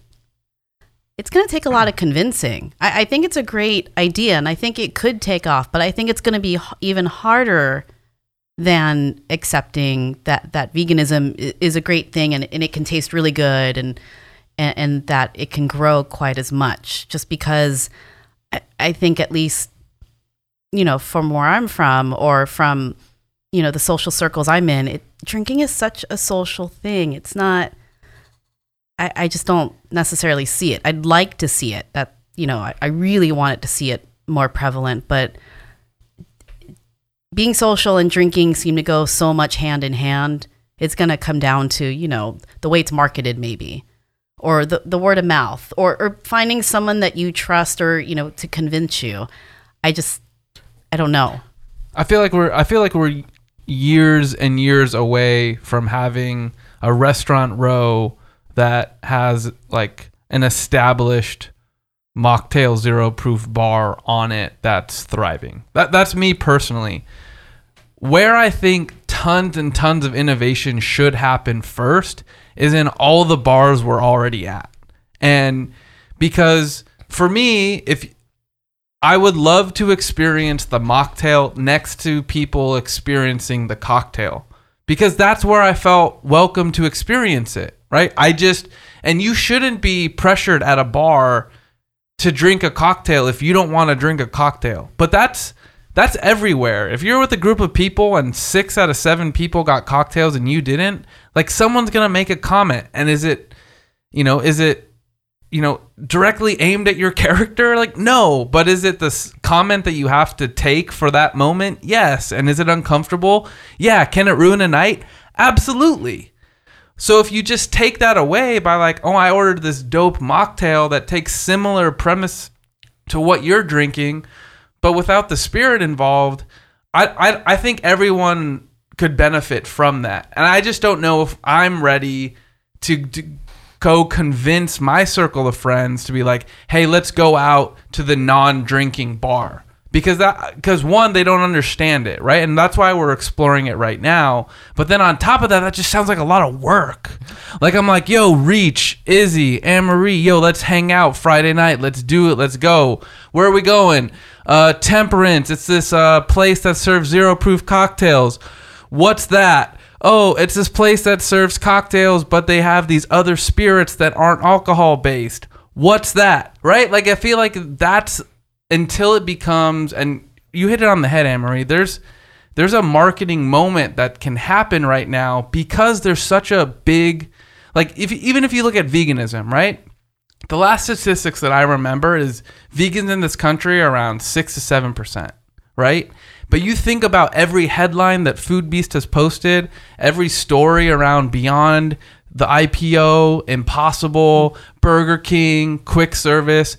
it's going to take a lot of convincing. I, I think it's a great idea, and I think it could take off. But I think it's going to be even harder than accepting that that veganism is a great thing and, and it can taste really good and, and and that it can grow quite as much. Just because I, I think at least you know from where I'm from or from you know the social circles I'm in, it, drinking is such a social thing. It's not. I, I just don't necessarily see it. I'd like to see it. That you know, I, I really wanted to see it more prevalent, but being social and drinking seem to go so much hand in hand. It's going to come down to you know the way it's marketed, maybe, or the the word of mouth, or or finding someone that you trust, or you know to convince you. I just, I don't know. I feel like we're I feel like we're years and years away from having a restaurant row that has like an established mocktail zero proof bar on it that's thriving. That that's me personally. Where I think tons and tons of innovation should happen first is in all the bars we're already at. And because for me, if I would love to experience the mocktail next to people experiencing the cocktail because that's where I felt welcome to experience it, right? I just, and you shouldn't be pressured at a bar to drink a cocktail if you don't want to drink a cocktail. But that's, that's everywhere. If you're with a group of people and six out of seven people got cocktails and you didn't, like someone's to make a comment. And is it, you know, is it, you know, directly aimed at your <laughs> character? Like, no. But is it this comment that you have to take for that moment? Yes. And is it uncomfortable? Yeah. Can it ruin a night? Absolutely. So if you just take that away by like, oh, I ordered this dope mocktail that takes similar premise to what you're drinking, but without the spirit involved, I, I I think everyone could benefit from that. And I just don't know if I'm ready to, to go convince my circle of friends to be like, "Hey, let's go out to the non-drinking bar." Because that because one, they don't understand it, right? And that's why we're exploring it right now. But then on top of that, that just sounds like a lot of work. Like I'm like, "Yo, Reach, Izzy, Anne Marie, yo, let's hang out Friday night. Let's do it. Let's go. Where are we going? Uh Temperance. It's this uh place that serves zero proof cocktails. What's that? Oh, it's this place that serves cocktails, but they have these other spirits that aren't alcohol based. What's that? Right? Like I feel like that's until it becomes and you hit it on the head, Amory. There's there's a marketing moment that can happen right now because there's such a big like if even if you look at veganism, right? The last statistics that I remember is vegans in this country are around six to seven percent, right? But you think about every headline that Foodbeast has posted, every story around Beyond, the IPO, Impossible, Burger King, quick service.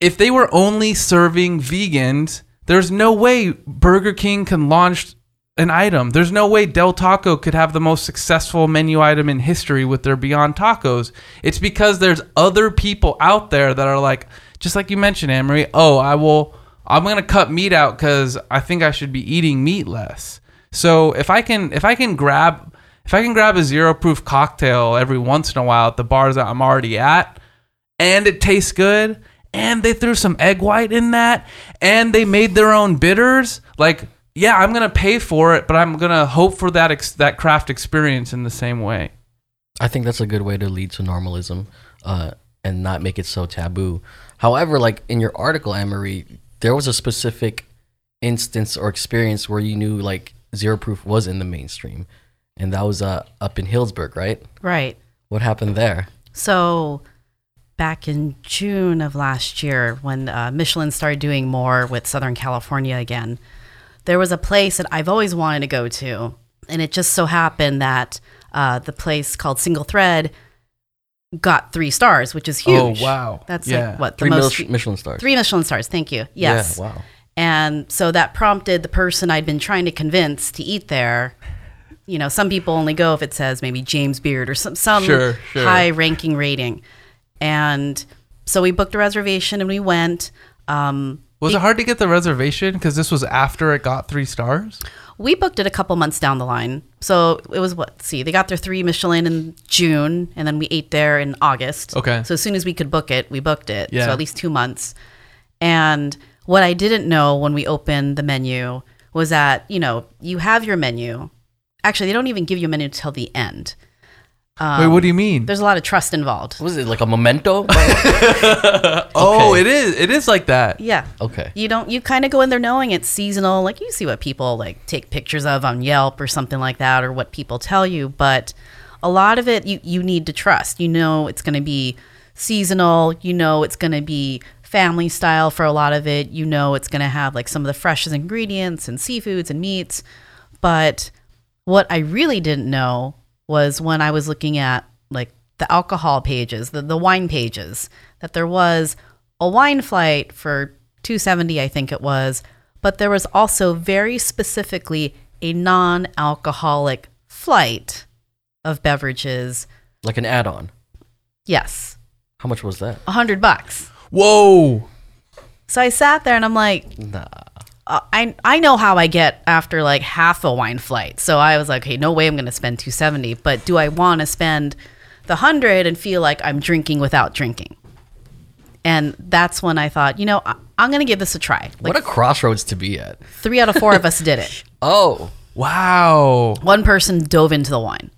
If they were only serving vegans, there's no way Burger King can launch an item. There's no way Del Taco could have the most successful menu item in history with their Beyond Tacos. It's because there's other people out there that are like, just like you mentioned, Amory. Oh, I will. I'm gonna cut meat out because I think I should be eating meat less. So if I can, if I can grab, if I can grab a zero proof cocktail every once in a while at the bars that I'm already at, and it tastes good, and they threw some egg white in that, and they made their own bitters, like yeah, I'm gonna pay for it, but I'm gonna hope for that ex- that craft experience in the same way. I think that's a good way to lead to normalism uh, and not make it so taboo. However, like in your article, Anne-Marie, there was a specific instance or experience where you knew like zero proof was in the mainstream, and that was uh, up in Healdsburg, right? Right. What happened there? So, back in June of last year, when uh, Michelin started doing more with Southern California again, there was a place that I've always wanted to go to. And it just so happened that uh, the place called Single Thread got three stars, which is huge. Oh, wow. That's Yeah. like what the Three most Mich- Michelin stars. three Michelin stars. Thank you. Yes. Yeah, wow. And so that prompted the person I'd been trying to convince to eat there. You know, some people only go if it says maybe James Beard or some some Sure, sure. high ranking rating. And so we booked a reservation and we went. Um, Was it hard to get the reservation because this was after it got three stars? We booked it a couple months down the line. So it was what? See, they got their three Michelin in June, and then we ate there in August. Okay. So as soon as we could book it, we booked it. Yeah. So at least two months. And what I didn't know when we opened the menu was that you know you have your menu. Actually, they don't even give you a menu till the end. Wait, what do you um, mean? There's a lot of trust involved. Was it like a memento? <laughs> <laughs> Oh, Okay. it is. It is like that. Yeah. okay. You don't. You kind of go in there knowing it's seasonal. Like you see what people like take pictures of on Yelp or something like that, or what people tell you. But a lot of it, you you need to trust. You know, it's going to be seasonal. You know, it's going to be family style for a lot of it. You know, it's going to have like some of the freshest ingredients and seafoods and meats. But what I really didn't know was when I was looking at like the alcohol pages, the, the wine pages, that there was a wine flight for 270 I think it was, but there was also very specifically a non-alcoholic flight of beverages. Like an add-on. Yes, How much was that? a 100 bucks. Whoa. So I sat there and I'm like, Nah. Uh, I I know how I get after like half a wine flight. So I was like, okay, no way I'm going to spend 270, but do I want to spend the 100 and feel like I'm drinking without drinking? And that's when I thought, you know, I, I'm going to give this a try. Like what a crossroads to be at. 3 out of 4 of us did it. <laughs> Oh. Wow. One person dove into the wine.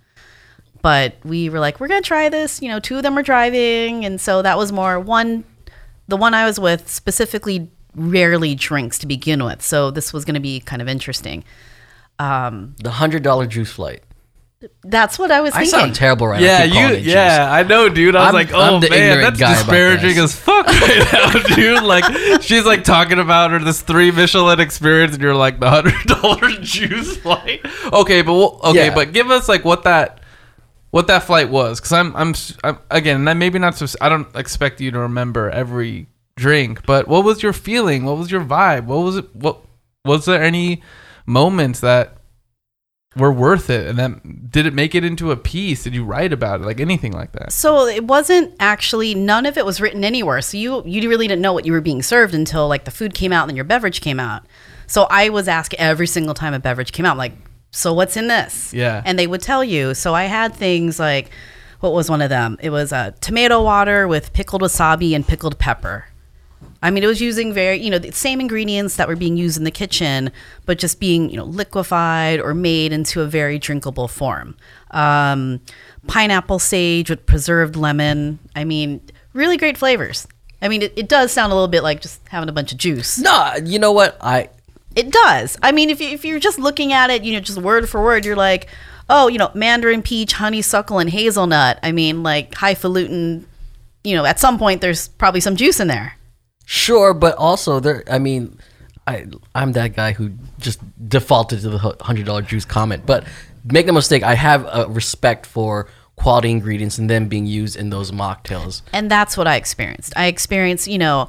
But we were like, we're going to try this, you know, two of them were driving and so that was more one the one I was with specifically rarely drinks to begin with. So this was going to be kind of interesting. Um, The hundred dollar juice flight. That's what I was I thinking. sound terrible right now. Yeah, I keep calling you. it juice. Yeah, I know, dude. I was I'm- like, oh man, that's disparaging as fuck right <laughs> now, dude. Like, she's like talking about her this three Michelin experience, and you're like the hundred <laughs> dollar juice flight. Okay, but we'll, okay, Yeah. but give us like what that what that flight was, because I'm, I'm I'm again, that maybe not so. I don't expect you to remember every drink, but what was your feeling? What was your vibe? What was it? What was there any moments that were worth it and then did it make it into a piece did you write about it like anything like that so it wasn't actually none of it was written anywhere. So you you really didn't know what you were being served until like the food came out and then your beverage came out. So I was asked every single time a beverage came out, like, so what's in this? Yeah. And they would tell you. So I had things like, what was one of them? It was a tomato water with pickled wasabi and pickled pepper. I mean, it was using very, you know, the same ingredients that were being used in the kitchen, but just being, you know, liquefied or made into a very drinkable form. Um, pineapple sage with preserved lemon. I mean, really great flavors. I mean, it, it does sound a little bit like just having a bunch of juice. No, you know what? I It does. I mean, if, you, if you're just looking at it, you know, just word for word, you're like, oh, you know, mandarin peach, honeysuckle, and hazelnut. I mean, like highfalutin, you know, at some point there's probably some juice in there. Sure, but also there. I mean, I I'm that guy who just defaulted to the hundred dollar juice comment. But make no mistake, I have a respect for quality ingredients and them being used in those mocktails. And that's what I experienced. I experienced, you know,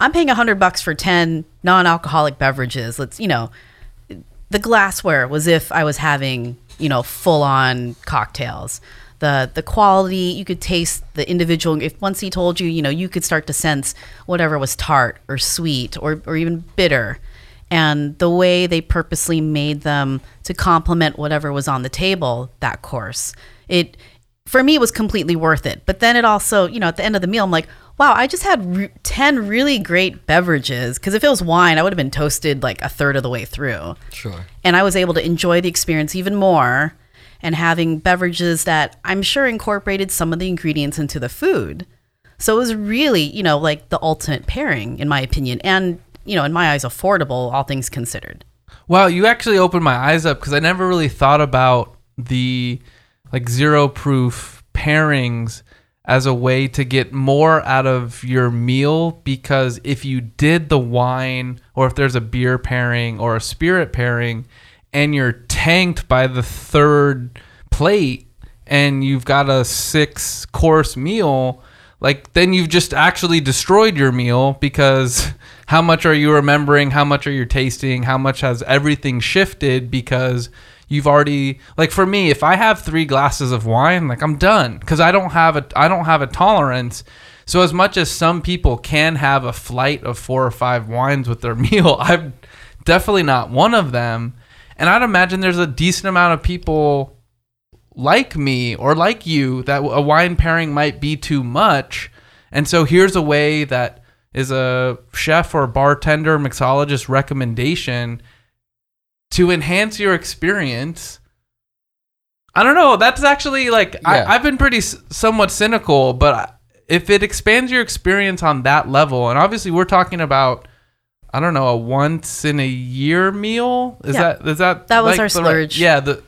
I'm paying a hundred bucks for 10 non-alcoholic beverages. Let's, you know, the glassware was if I was having, you know, full on cocktails. The the quality, you could taste the individual if once he told you, you know, you could start to sense whatever was tart or sweet or, or even bitter. And the way they purposely made them to complement whatever was on the table that course. It for me it was completely worth it. But then it also, you know, at the end of the meal I'm like, wow, I just had re- 10 really great beverages because if it was wine, I would have been toasted like a third of the way through Sure. and I was able to enjoy the experience even more and having beverages that I'm sure incorporated some of the ingredients into the food. So it was really, you know, like the ultimate pairing in my opinion and, you know, in my eyes affordable all things considered. wow you actually opened my eyes up because i never really thought about the like zero proof pairings as a way to get more out of your meal because if you did the wine or if there's a beer pairing or a spirit pairing and you're tanked by the third plate and you've got a six course meal like then you've just actually destroyed your meal because <laughs> how much are you remembering? How much are you tasting? How much has everything shifted because you've already like for me if i have three glasses of wine like i'm done because i don't have a i don't have a tolerance. So as much as some people can have a flight of four or five wines with their <laughs> meal, I'm definitely not one of them. And I'd imagine there's a decent amount of people like me or like you that a wine pairing might be too much. And so here's a way that is a chef or bartender mixologist recommendation to enhance your experience. I don't know. That's actually like Yeah. I, I've been pretty s- somewhat cynical, but if it expands your experience on that level, and obviously we're talking about, I don't know, a once in a year meal. Is Yeah. that is that That was like our the right- splurge. yeah, the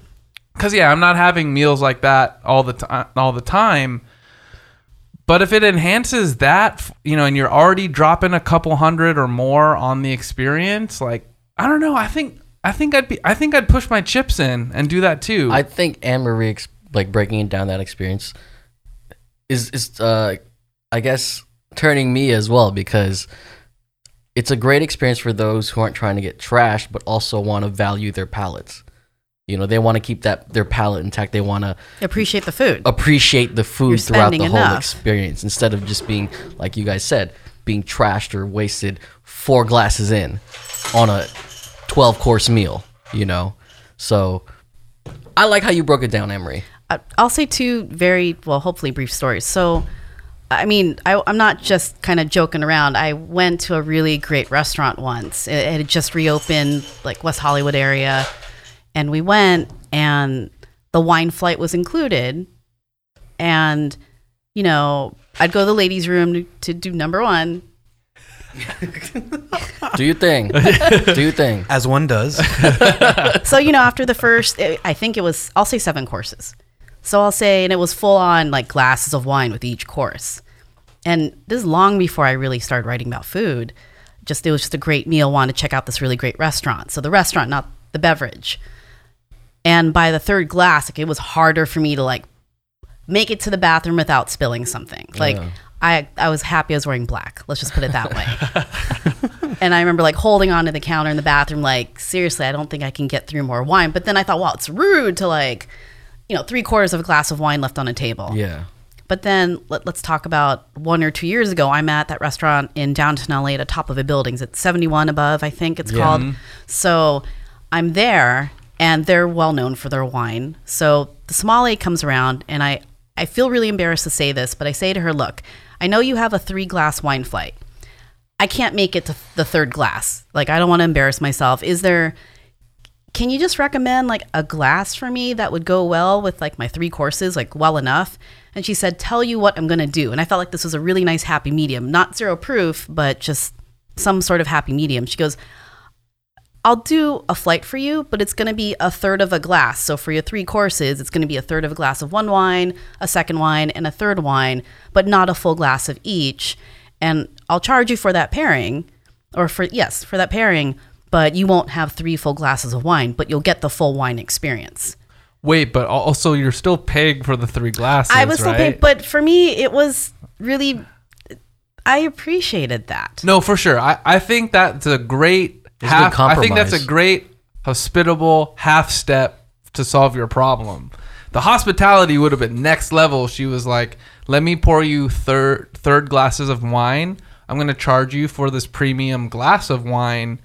because yeah, I'm not having meals like that all the time. All the time. But if it enhances that, you know, and you're already dropping a couple hundred or more on the experience, like I don't know, I think I think I'd be I think I'd push my chips in and do that too. I think Anne Marie, ex- like breaking down that experience, is is uh, I guess turning me as well because it's a great experience for those who aren't trying to get trashed but also want to value their palates. You know, they want to keep that their palate intact. They want to Appreciate the food. appreciate the food throughout the spending whole experience instead of just being like you guys said, being trashed or wasted four glasses in on a 12 course meal, you know. So I like how you broke it down, Emery. Uh, I'll say two very well, hopefully brief stories. So, I mean, I, I'm not just kind of joking around. I went to a really great restaurant once. It, it had just reopened, like West Hollywood area, and we went, and the wine flight was included, and you know, I'd go to the ladies' room to, to do number one. Do your thing. Do your thing. As one does. <laughs> so you know after the first i think it was i'll say seven courses so i'll say and it was full on like glasses of wine with each course and this is long before i really started writing about food just it was just a great meal wanted to check out this really great restaurant so the restaurant not the beverage and by the third glass like it was harder for me to like make it to the bathroom without spilling something like I, I was happy I was wearing black. Let's just put it that way. <laughs> And I remember like holding onto the counter in the bathroom, like, seriously, I don't think I can get through more wine. But then I thought, well, it's rude to like, you know, three quarters of a glass of wine left on a table. Yeah. But then let, let's talk about one or two years ago. I'm at that restaurant in downtown LA at the top of a building. It's 71 above, I think it's called. So I'm there and they're well known for their wine. So the sommelier comes around and I, I feel really embarrassed to say this, but I say to her, look, I know you have a three glass wine flight. I can't make it to the third glass. Like, I don't want to embarrass myself. Is there, can you just recommend like a glass for me that would go well with like my three courses, like well enough? And she said, tell you what I'm going to do. And I felt like this was a really nice happy medium, not zero proof, but just some sort of happy medium. She goes, I'll do a flight for you, but it's going to be a third of a glass. So for your three courses, it's going to be a third of a glass of one wine, a second wine, and a third wine, but not a full glass of each. And I'll charge you for that pairing, or for, yes, for that pairing, but you won't have three full glasses of wine, but you'll get the full wine experience. Wait, but also you're still paying for the three glasses. I was still right? paying, but for me, it was really, I appreciated that. No, for sure. I, I think that's a great It's a half. good I think that's a great hospitable half step to solve your problem. The hospitality would have been next level. She was like, "Let me pour you third third glasses of wine. I'm going to charge you for this premium glass of wine."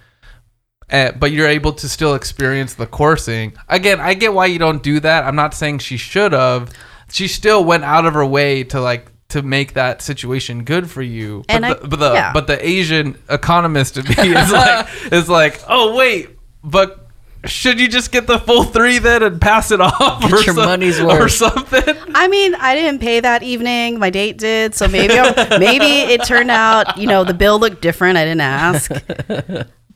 Uh, but you're able to still experience the coursing. Again, I get why you don't do that. I'm not saying she should have. She still went out of her way to like to make that situation good for you. But I- the, but the yeah. but the Asian economist in me is like <laughs> is like, oh wait, but should you just get the full three then and pass it <laughs> off Get or, your some- money's or something? I mean, I didn't pay that evening. My date did, so maybe <laughs> maybe it turned out. You know, the bill looked different. I didn't ask,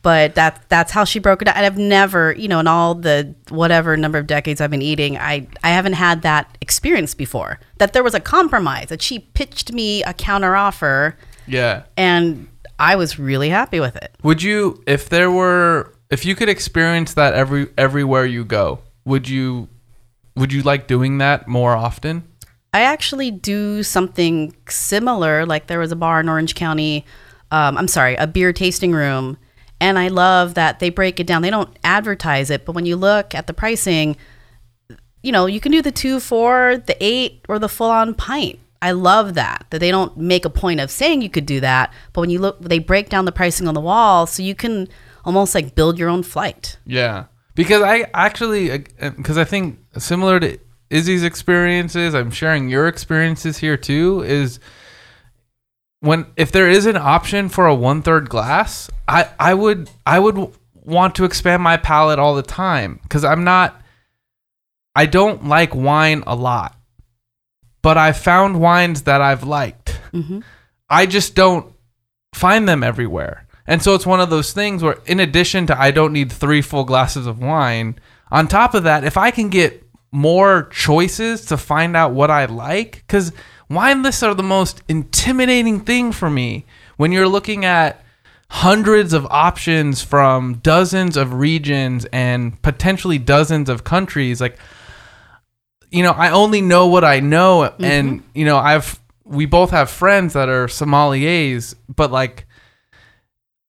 but that that's how she broke it down. And I've never, you know, in all the whatever number of decades I've been eating, I I haven't had that experience before. That there was a compromise. That she pitched me a counter offer, Yeah. and I was really happy with it. Would you if there were if you could experience that every everywhere you go, would you would you like doing that more often? I actually do something similar. Like there was a bar in Orange County. Um, I'm sorry, a beer tasting room, and I love that they break it down. They don't advertise it, but when you look at the pricing, you know you can do the two, four, the eight, or the full on pint. I love that that they don't make a point of saying you could do that, but when you look, they break down the pricing on the wall so you can almost like build your own flight. Yeah, because I actually uh, uh, because I think similar to Izzy's experiences, I'm sharing your experiences here too. Is when if there is an option for a one third glass, I I would I would want to expand my palate all the time because I'm not. I don't like wine a lot, but I found wines that I've liked. Mm-hmm. I just don't find them everywhere. And so it's one of those things where, in addition to I don't need three full glasses of wine, on top of that, if I can get more choices to find out what I like, because wine lists are the most intimidating thing for me when you're looking at hundreds of options from dozens of regions and potentially dozens of countries. Like, you know, I only know what I know, mm-hmm. and you know, I've we both have friends that are sommeliers, but like,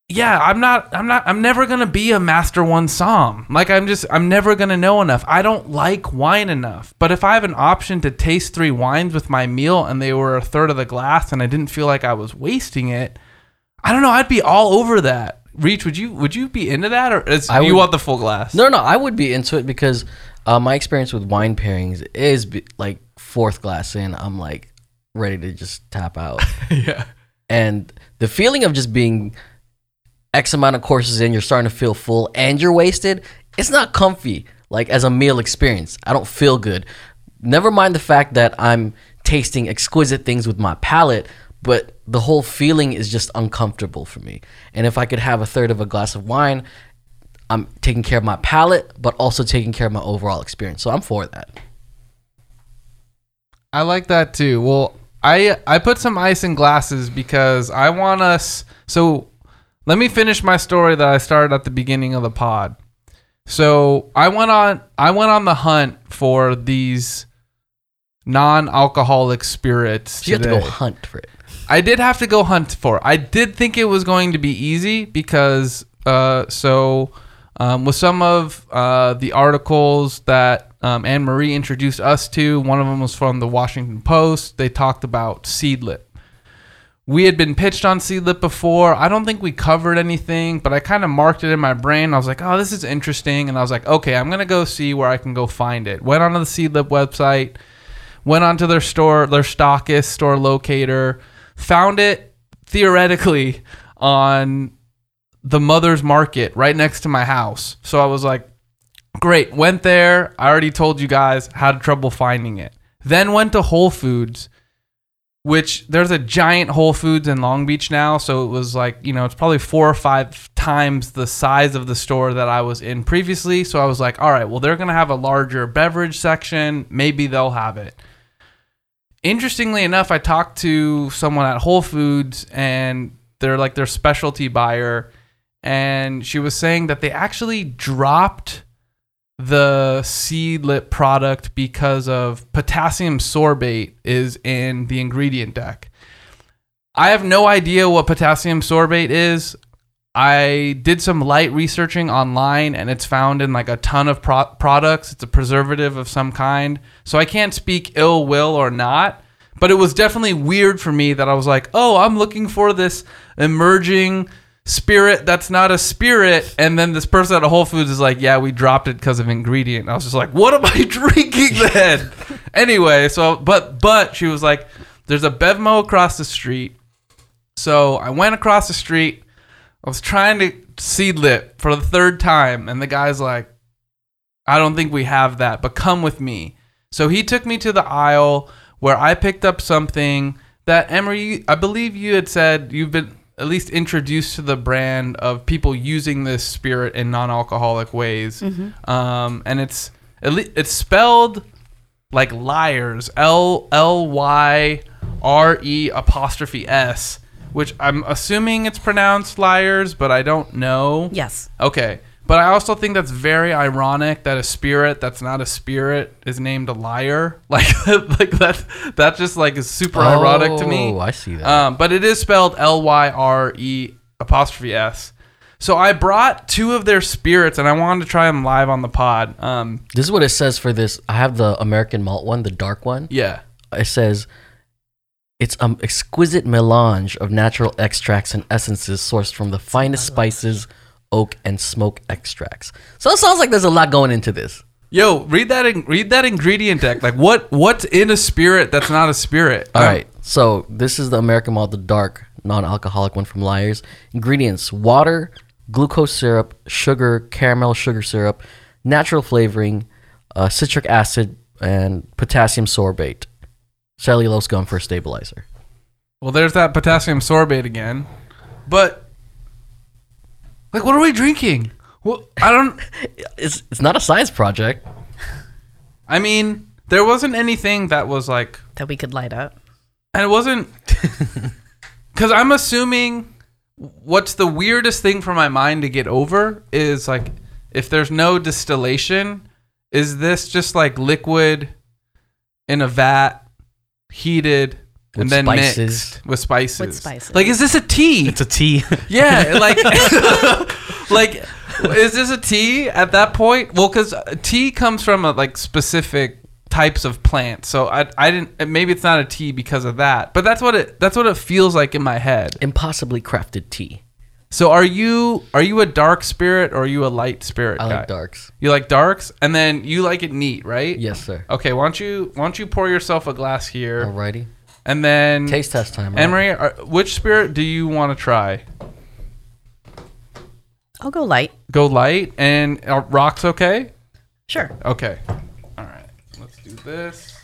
yeah, I'm not, I'm not, I'm never gonna be a master one som. Like, I'm just, I'm never gonna know enough. I don't like wine enough. But if I have an option to taste three wines with my meal and they were a third of the glass, and I didn't feel like I was wasting it, I don't know. I'd be all over that. Reach, would you, would you be into that, or is, I you would- want the full glass? No, no, I would be into it because uh, my experience with wine pairings is be, like fourth glass in, I'm like ready to just tap out. <laughs> yeah. and the feeling of just being X amount of courses in, you're starting to feel full and you're wasted. It's not comfy, like as a meal experience. I don't feel good. Never mind the fact that I'm tasting exquisite things with my palate, but the whole feeling is just uncomfortable for me. And if I could have a third of a glass of wine, I'm taking care of my palate, but also taking care of my overall experience. So I'm for that. I like that too. Well, I I put some ice in glasses because I want us. So let me finish my story that I started at the beginning of the pod. So I went on I went on the hunt for these non-alcoholic spirits. You have to go hunt for it. I did have to go hunt for. it. I did think it was going to be easy because uh, so um, with some of uh, the articles that um, Anne Marie introduced us to, one of them was from the Washington Post. They talked about Seedlip. We had been pitched on Seedlip before. I don't think we covered anything, but I kind of marked it in my brain. I was like, "Oh, this is interesting," and I was like, "Okay, I'm gonna go see where I can go find it." Went onto the Seedlip website went onto their store, their stockist, store locator, found it theoretically on the mother's market right next to my house. So I was like, great, went there. I already told you guys had trouble finding it. Then went to Whole Foods, which there's a giant Whole Foods in Long Beach now. So it was like, you know, it's probably four or five times the size of the store that I was in previously. So I was like, all right, well, they're going to have a larger beverage section. Maybe they'll have it interestingly enough, I talked to someone at Whole Foods and they're like their specialty buyer, and she was saying that they actually dropped the Seedlip product because of potassium sorbate is in the ingredient deck. I have no idea what potassium sorbate is. I did some light researching online and it's found in like a ton of pro- products. It's a preservative of some kind. So I can't speak ill will or not, but it was definitely weird for me that I was like, "Oh, I'm looking for this emerging spirit that's not a spirit." And then this person at a Whole Foods is like, "Yeah, we dropped it because of ingredient." I was just like, "What am I <laughs> drinking then?" <laughs> anyway, so but but she was like, "There's a Bevmo across the street." So I went across the street. I was trying to Seedlip for the third time, and the guy's like, I don't think we have that, but come with me. So he took me to the aisle where I picked up something that Emery, I believe you had said you've been at least introduced to the brand of people using this spirit in non-alcoholic ways, um, and it's at le- it's spelled like liars, L L Y R E apostrophe S, which I'm assuming it's pronounced liars, but I don't know. Yes. Okay. But I also think that's very ironic that a spirit that's not a spirit is named a liar. <laughs> Like, like that. That just like is super ironic to me. Oh, I see that. Um, but it is spelled L Y R E apostrophe S. So I brought two of their spirits, and I wanted to try them live on the pod. Um, This is what it says for this. I have the American malt one, the dark one. yeah. It says It's an exquisite melange of natural extracts and essences sourced from the finest spices, oak, and smoke extracts. So it sounds like there's a lot going into this. Yo, read that. In, read that ingredient deck. Like what? What's in a spirit that's not a spirit? All right. So this is the American Malt, the dark, non-alcoholic one from Lyre's. Ingredients: water, glucose syrup, sugar, caramel sugar syrup, natural flavoring, uh, citric acid, and potassium sorbate. Cellulose gum for a stabilizer. Well, there's that potassium sorbate again. But like, what are we drinking? Well, I don't. <laughs> It's it's not a science project. I mean, there wasn't anything that was like, that we could light up. and it wasn't <laughs> because I'm assuming what's the weirdest thing for my mind to get over is like if there's no distillation, is this just like liquid in a vat, heated, With and then spices. mixed with spices? With spices. Like, is this a tea? It's a tea. <laughs> Yeah, like, <laughs> like, is this a tea at that point? Well, because tea comes from a, like specific types of plants, so I, I didn't. Maybe it's not a tea because of that, but that's what it. That's what it feels like in my head. Impossibly crafted tea. So, are you are you a dark spirit or are you a light spirit? I guy? like darks. You like darks, and then you like it neat, right? Yes, sir. Okay, why don't you why don't you pour yourself a glass here, Alrighty. And then Taste test time. right? Anne Marie, are- which spirit do you want to try? I'll go light. Go light and uh, rocks okay? Sure. Okay. All right. Let's do this.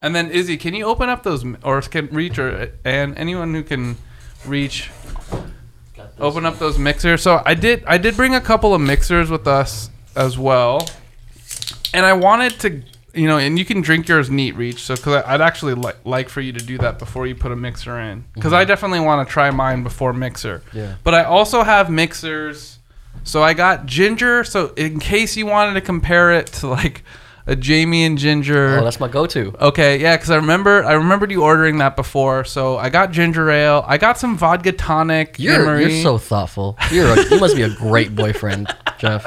And then Izzy, can you open up those or can reach or and anyone who can reach open up those mixers. So I did I did bring a couple of mixers with us as well. And I wanted to you know, and you can drink yours neat reach. So cuz I'd actually li- like for you to do that before you put a mixer in because I mm-hmm. definitely want to try mine before mixer. Yeah. But I also have mixers. So I got ginger. So in case you wanted to compare it to like a Jamie and ginger. Oh, that's my go-to. Okay, yeah, because I remember I remembered you ordering that before. So I got ginger ale. I got some vodka tonic. You're Anne-Marie. you're so thoughtful. You're a, you must be a great boyfriend, Jeff.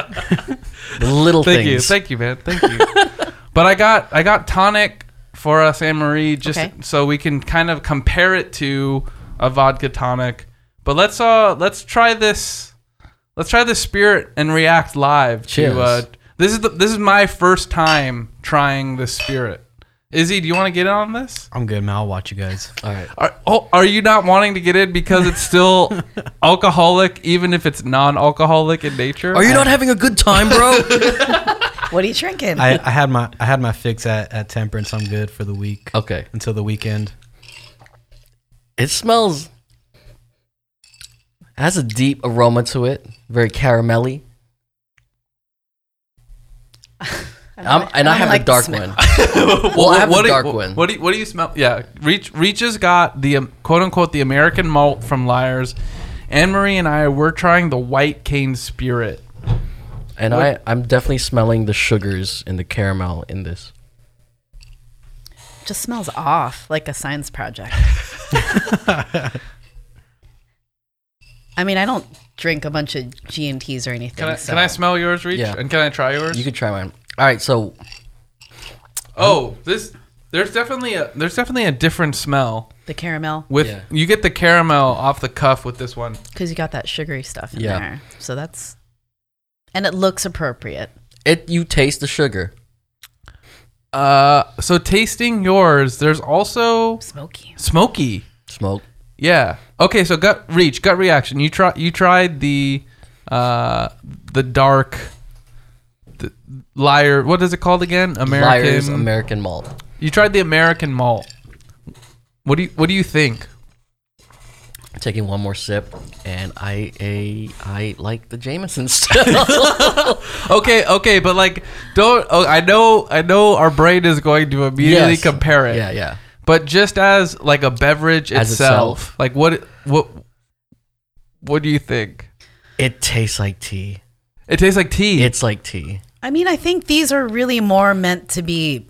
The little Thank things. you, thank you, man, thank you. <laughs> but I got I got tonic for us, Anne Marie, just Okay. so we can kind of compare it to a vodka tonic. But let's uh let's try this. Let's try this spirit and react live. Cheers. To, uh, this is the, this is my first time trying this spirit. Izzy, do you want to get in on this? I'm good, man. I'll watch you guys. All right. Are, oh, are you not wanting to get in because it's still <laughs> alcoholic, even if it's non-alcoholic in nature? Are you not having a good time, bro? <laughs> What are you drinking? I, I had my I had my fix at, at Temperance. I'm good for the week okay. until the weekend. It smells. Has a deep aroma to it. Very caramelly. I'm, and I don't have like the the dark smell. one. <laughs> well, I have what the do- dark what, one. What do you, what do you smell? Yeah, Reach Reach has got the um, quote unquote the American malt from Lyre's. Anne Marie and I we're trying the White Cane Spirit. and I, I'm definitely smelling the sugars and the caramel in this. just smells off like a science project. <laughs> I mean, I don't drink a bunch of G and T's or anything. Can I so. can I smell yours, Reach? Yeah. And can I try yours? You could try mine. All right, so oh, this there's definitely a there's definitely a different smell the caramel with Yeah. you get the caramel off the cuff with this one. because you got that sugary stuff in Yeah. there. So that's and it looks appropriate. it you taste the sugar. Uh, so tasting yours, there's also Smoky. smoky. Smoke. Yeah. Okay. So gut reach, gut reaction. You try. You tried the, uh, the dark, the Lyre. What is it called again? American. Lyre's American malt. you tried the American malt. What do you What do you think? Taking one more sip, and I a I like the Jameson <laughs> still. <laughs> Okay. Okay. But like, don't. Oh, I know. I know. Our brain is going to immediately Yes. compare it. yeah, yeah. But just as like a beverage As itself, itself. like what what what do you think? It tastes like tea. It tastes like tea. It's like tea. I mean, I think these are really more meant to be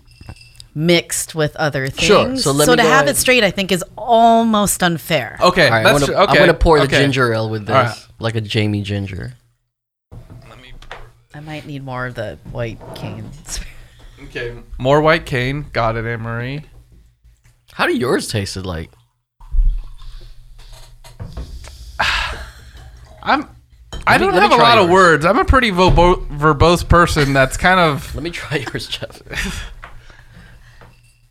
mixed with other things. Sure, so let me to have ahead. it straight, I think, is almost unfair. okay. All right, I'm gonna, true. I'm gonna pour the ginger ale with this, All right. like a Jamie ginger. I'm might need more of the white cane. Okay. More white cane. Got it, Anne Marie. How do yours tasted like? <sighs> I'm. I me- don't let me have a try lot of yours. words. I'm a pretty verbo- verbose person. That's kind of. Let me try yours, Jeff. <laughs>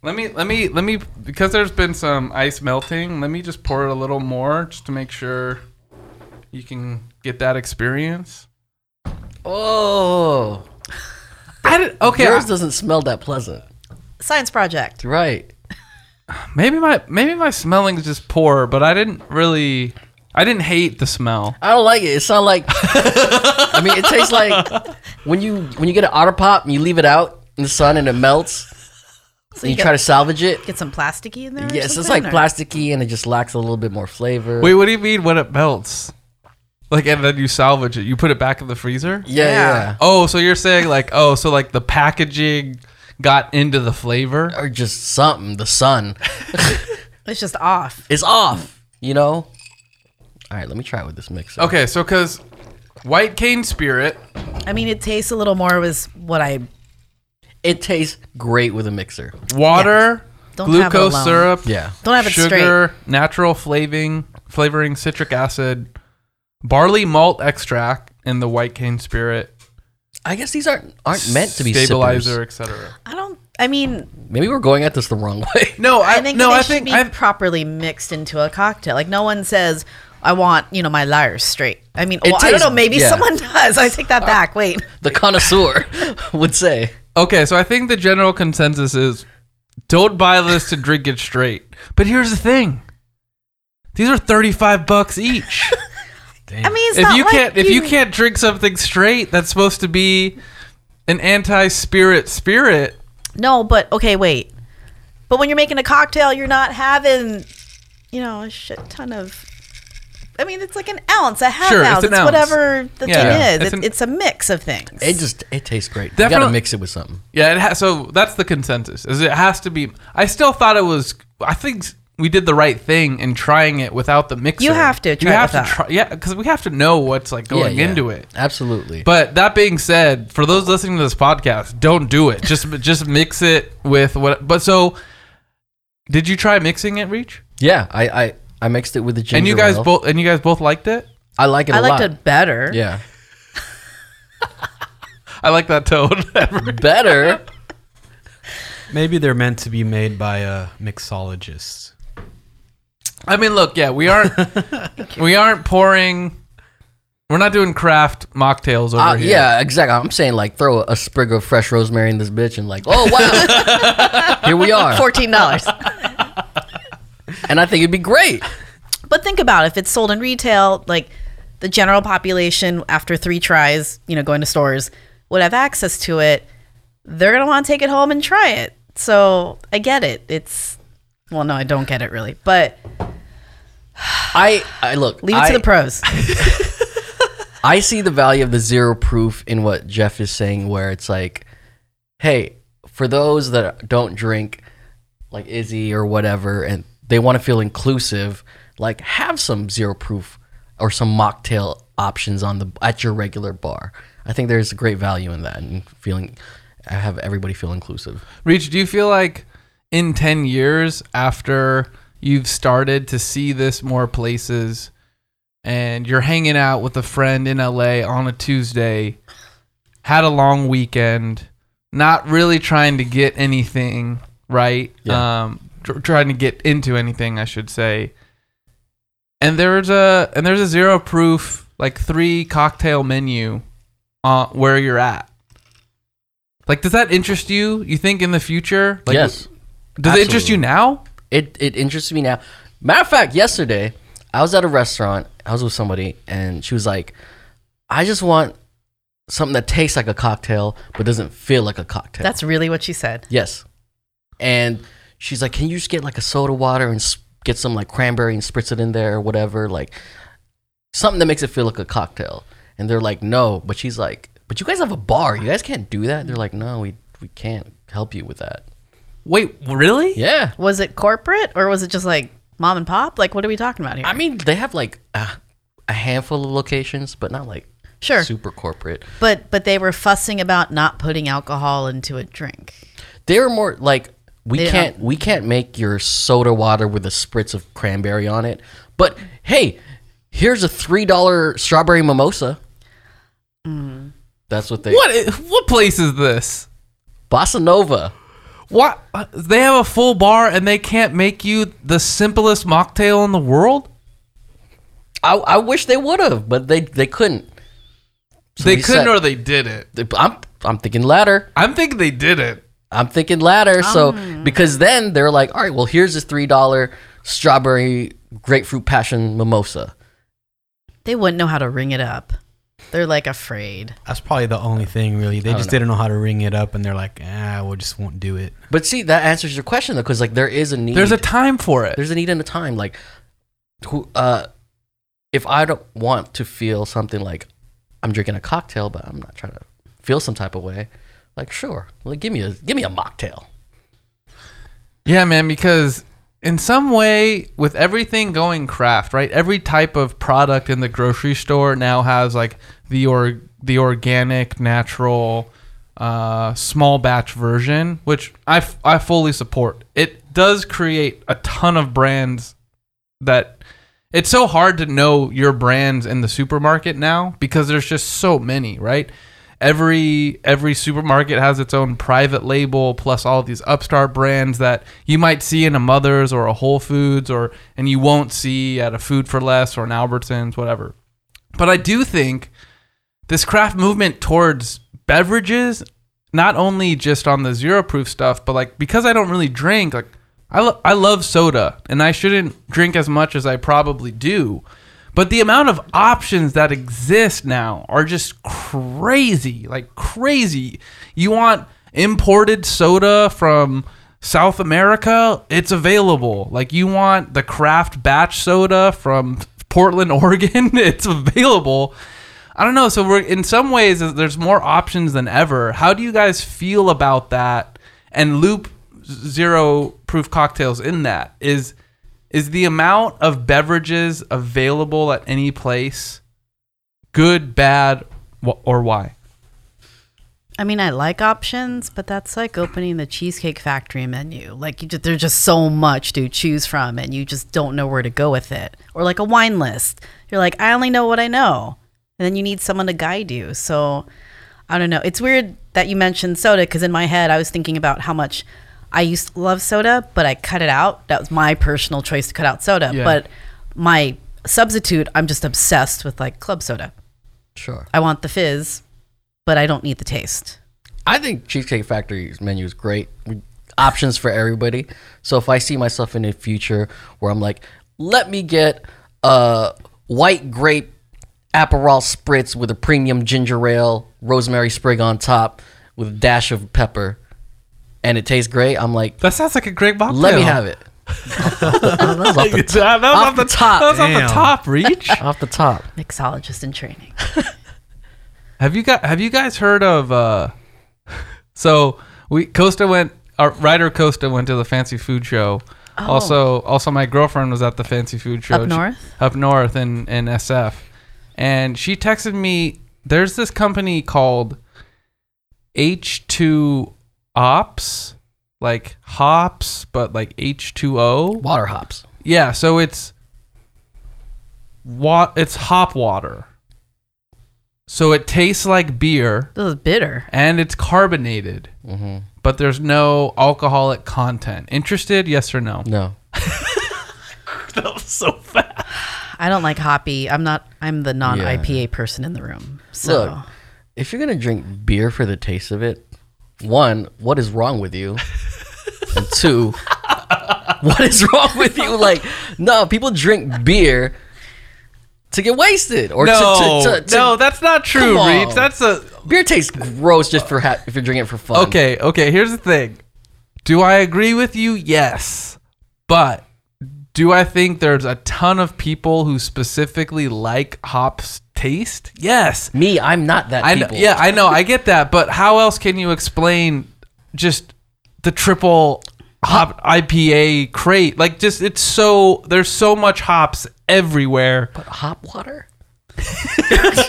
Let me let me let me because there's been some ice melting. Let me just pour it a little more just to make sure you can get that experience. Oh, I did, okay. yours I- doesn't smell that pleasant. Science project. Right. Maybe my maybe my smelling is just poor, but I didn't really. I didn't hate the smell. I don't like it. It sounds like. I mean, it tastes like when you when you get an otter pop and you leave it out in the sun and it melts. So and you get, try to salvage it. get some plasticky in there. Yes, it's like or- plasticky and it just lacks a little bit more flavor. Wait, what do you mean when it melts? Like and then you salvage it. You put it back in the freezer? yeah, Yeah. yeah, Oh, so you're saying like oh, so like the packaging got into the flavor? or just something. The sun <laughs> It's just off. It's off. You know. All right, let me try it with this mixer. Okay, so cuz white cane spirit I mean, it tastes a little more was what I It tastes great with a mixer. water, Don't have it glucose alone. syrup, Yeah. don't have it sugar, natural flavoring, flavoring, citric acid, barley malt extract in the white cane spirit, I guess these aren't aren't meant to be stabilizer, stabilizer. etc. I don't. I mean, Maybe we're going at this the wrong way. <laughs> No, I, I think no, they I should think be I properly mixed into a cocktail. Like no one says, "I want you know my Lyre's straight." I mean, It well, I don't tastes- know. Maybe yeah. someone <laughs> does. I take that uh, back. Wait, The connoisseur <laughs> would say. Okay, so I think the general consensus is don't buy this to drink it straight. But here's the thing. These are 35 bucks each. I mean, it's if not you like can't if you can't drink something straight that's supposed to be an anti-spirit spirit, No, but okay, wait. But when you're making a cocktail, you're not having, you know, a shit ton of. I mean, it's like an ounce, a half Sure, it's ounce, an it's ounce. whatever the Yeah. thing Yeah. is. It's It's, an- it's a mix of things. It just it tastes great. you Definitely- gotta mix it with something. yeah, it has so that's the consensus. Is it has to be I still thought it was I think we did the right thing in trying it without the mixer. You have to You try it have to try Yeah, cuz we have to know what's like going Yeah, yeah. into it. Absolutely. But that being said, for those listening to this podcast, don't do it. Just <laughs> just mix it with what. But so, did you try mixing it, Reach? yeah, I, I I mixed it with the ginger and you guys ale. both and you guys both liked it. I like it a I liked lot. it better. Yeah. <laughs> I like that tone. <laughs> Better. Maybe they're meant to be made by uh, a mixologist. I mean, look, yeah, we aren't <laughs> we aren't pouring. We're not doing craft mocktails over Uh, here. yeah, exactly. I'm saying like throw a sprig of fresh rosemary in this bitch and like, oh wow, <laughs> here we are. Fourteen dollars. <laughs> And I think it'd be great. but think about it. if it's sold in retail, like the general population after three tries, you know, going to stores would have access to it. They're gonna want to take it home and try it. So I get it. It's well, no, I don't get it really, but I I look. leave it I, to the pros. <laughs> I see the value of the zero proof in what Jeff is saying, where it's like, hey, for those that don't drink, like Izzy or whatever, and they want to feel inclusive, like have some zero proof or some mocktail options on the at your regular bar. I think there's great value in that and feeling have everybody feel inclusive. Reach, do you feel like in 10 years after you've started to see this more places and you're hanging out with a friend in LA on a Tuesday, had a long weekend, not really trying to get anything, right? Yeah. Um tr- trying to get into anything, I should say. And there's a and there's a zero proof like three cocktail menu uh, where you're at. Like, does that interest you? You think in the future? Like, yes. Does it interest you now? It it interests me now. Matter of fact, yesterday I was at a restaurant. I was with somebody, and she was like, "I just want something that tastes like a cocktail but doesn't feel like a cocktail." That's really what she said. yes. And she's like, "Can you just get like a soda water and s- get some like cranberry and spritz it in there or whatever, like something that makes it feel like a cocktail?" And they're like, "No," but she's like, "But you guys have a bar. You guys can't do that." They're like, "No, we we can't help you with that." Wait, really? Yeah. Was it corporate or was it just like mom and pop? Like, what are we talking about here? I mean, they have like a, a handful of locations, but not like Sure. super corporate. But but they were fussing about not putting alcohol into a drink. They were more like we They can't don't- we can't make your soda water with a spritz of cranberry on it. But hey, here's a three dollar strawberry mimosa. Mm. That's what they What? i- What place is this? Bossa Nova. What? They have a full bar and they can't make you the simplest mocktail in the world. I, I wish they would have, but they they couldn't. So they couldn't, said- or they did it. I'm I'm thinking ladder. I'm thinking they did it. I'm thinking ladder. So Um. because then they're like, all right, well here's this three dollar strawberry grapefruit passion mimosa. They wouldn't know how to ring it up. They're like afraid. That's probably the only thing, really. They just know. didn't know how to ring it up, and they're like, ah, we just won't do it. But see, that answers your question though, because like there is a need. There's a time for it. there's a need and a time. Like, who, uh, if I don't want to feel something like I'm drinking a cocktail, but I'm not trying to feel some type of way, like sure, like give me a give me a mocktail. Yeah, man, because in some way, with everything going craft, right? Every type of product in the grocery store now has like the or the organic, natural, uh, small batch version, which I, f- I fully support. It does create a ton of brands that it's so hard to know your brands in the supermarket now because there's just so many, right? Every every supermarket has its own private label plus all these upstart brands that you might see in a Mother's or a Whole Foods or and you won't see at a Food for Less or an Albertsons, whatever. But I do think this craft movement towards beverages, not only just on the zero proof stuff, but like because I don't really drink, like I, lo- I love soda and I shouldn't drink as much as I probably do. But the amount of options that exist now are just crazy, like crazy. You want imported soda from South America, it's available. Like you want the craft batch soda from Portland, <laughs> Oregon, it's available. I don't know. So we're in some ways there's more options than ever. How do you guys feel about that? And loop zero proof cocktails in that is is the amount of beverages available at any place good, bad, or why? I mean, I like options, but that's like opening the Cheesecake Factory menu. Like, you just, there's just so much to choose from, and you just don't know where to go with it. Or like a wine list. You're like, I only know what I know. And then you need someone to guide you. So, I don't know. It's weird that you mentioned soda because in my head, I was thinking about how much I used to love soda, but I cut it out. That was my personal choice to cut out soda. Yeah. But my substitute, I'm just obsessed with like club soda. Sure. I want the fizz, but I don't need the taste. I think Cheesecake Factory's menu is great. Options for everybody. So if I see myself in the future where I'm like, let me get a white grape Aperol spritz with a premium ginger ale, rosemary sprig on top with a dash of pepper, and it tastes great, I'm like, That sounds like a great mocktail. let me have it. <laughs> that was off the, <laughs> That was off, Off the the top. That was off Damn. the top. Reach. <laughs> off the top. Mixologist in training. Have you got Have you guys heard of? uh So we Costa went. Our writer Costa went to the fancy food show. Also, also my girlfriend was at the fancy food show Up She- north? up north in in SF, and she texted me. There's this company called H2 Ops, like hops, but like H2O. Water hops. Yeah, so it's what it's hop water. So it tastes like beer This is bitter. and it's carbonated, Mm-hmm. but there's no alcoholic content. Interested? Yes or no? No. <laughs> That was so fast. <sighs> I don't like hoppy. I'm not. I'm the non Yeah. IPA person in the room. So Look, if you're gonna drink beer for the taste of it, one, what is wrong with you? and two, what is wrong with you? Like, no, people drink beer to get wasted or No, to, to, to, to no, that's not true. Reach. That's a beer tastes gross just for ha- if you're drinking it for fun. okay. Okay, here's the thing. Do I agree with you? Yes, but do I think there's a ton of people who specifically like hops taste? Yes. Me, I'm not that I know, people. yeah, I know, I get that, but how else can you explain just the triple hop IPA crate? Like, just it's so there's so much hops everywhere. But hop water? <laughs>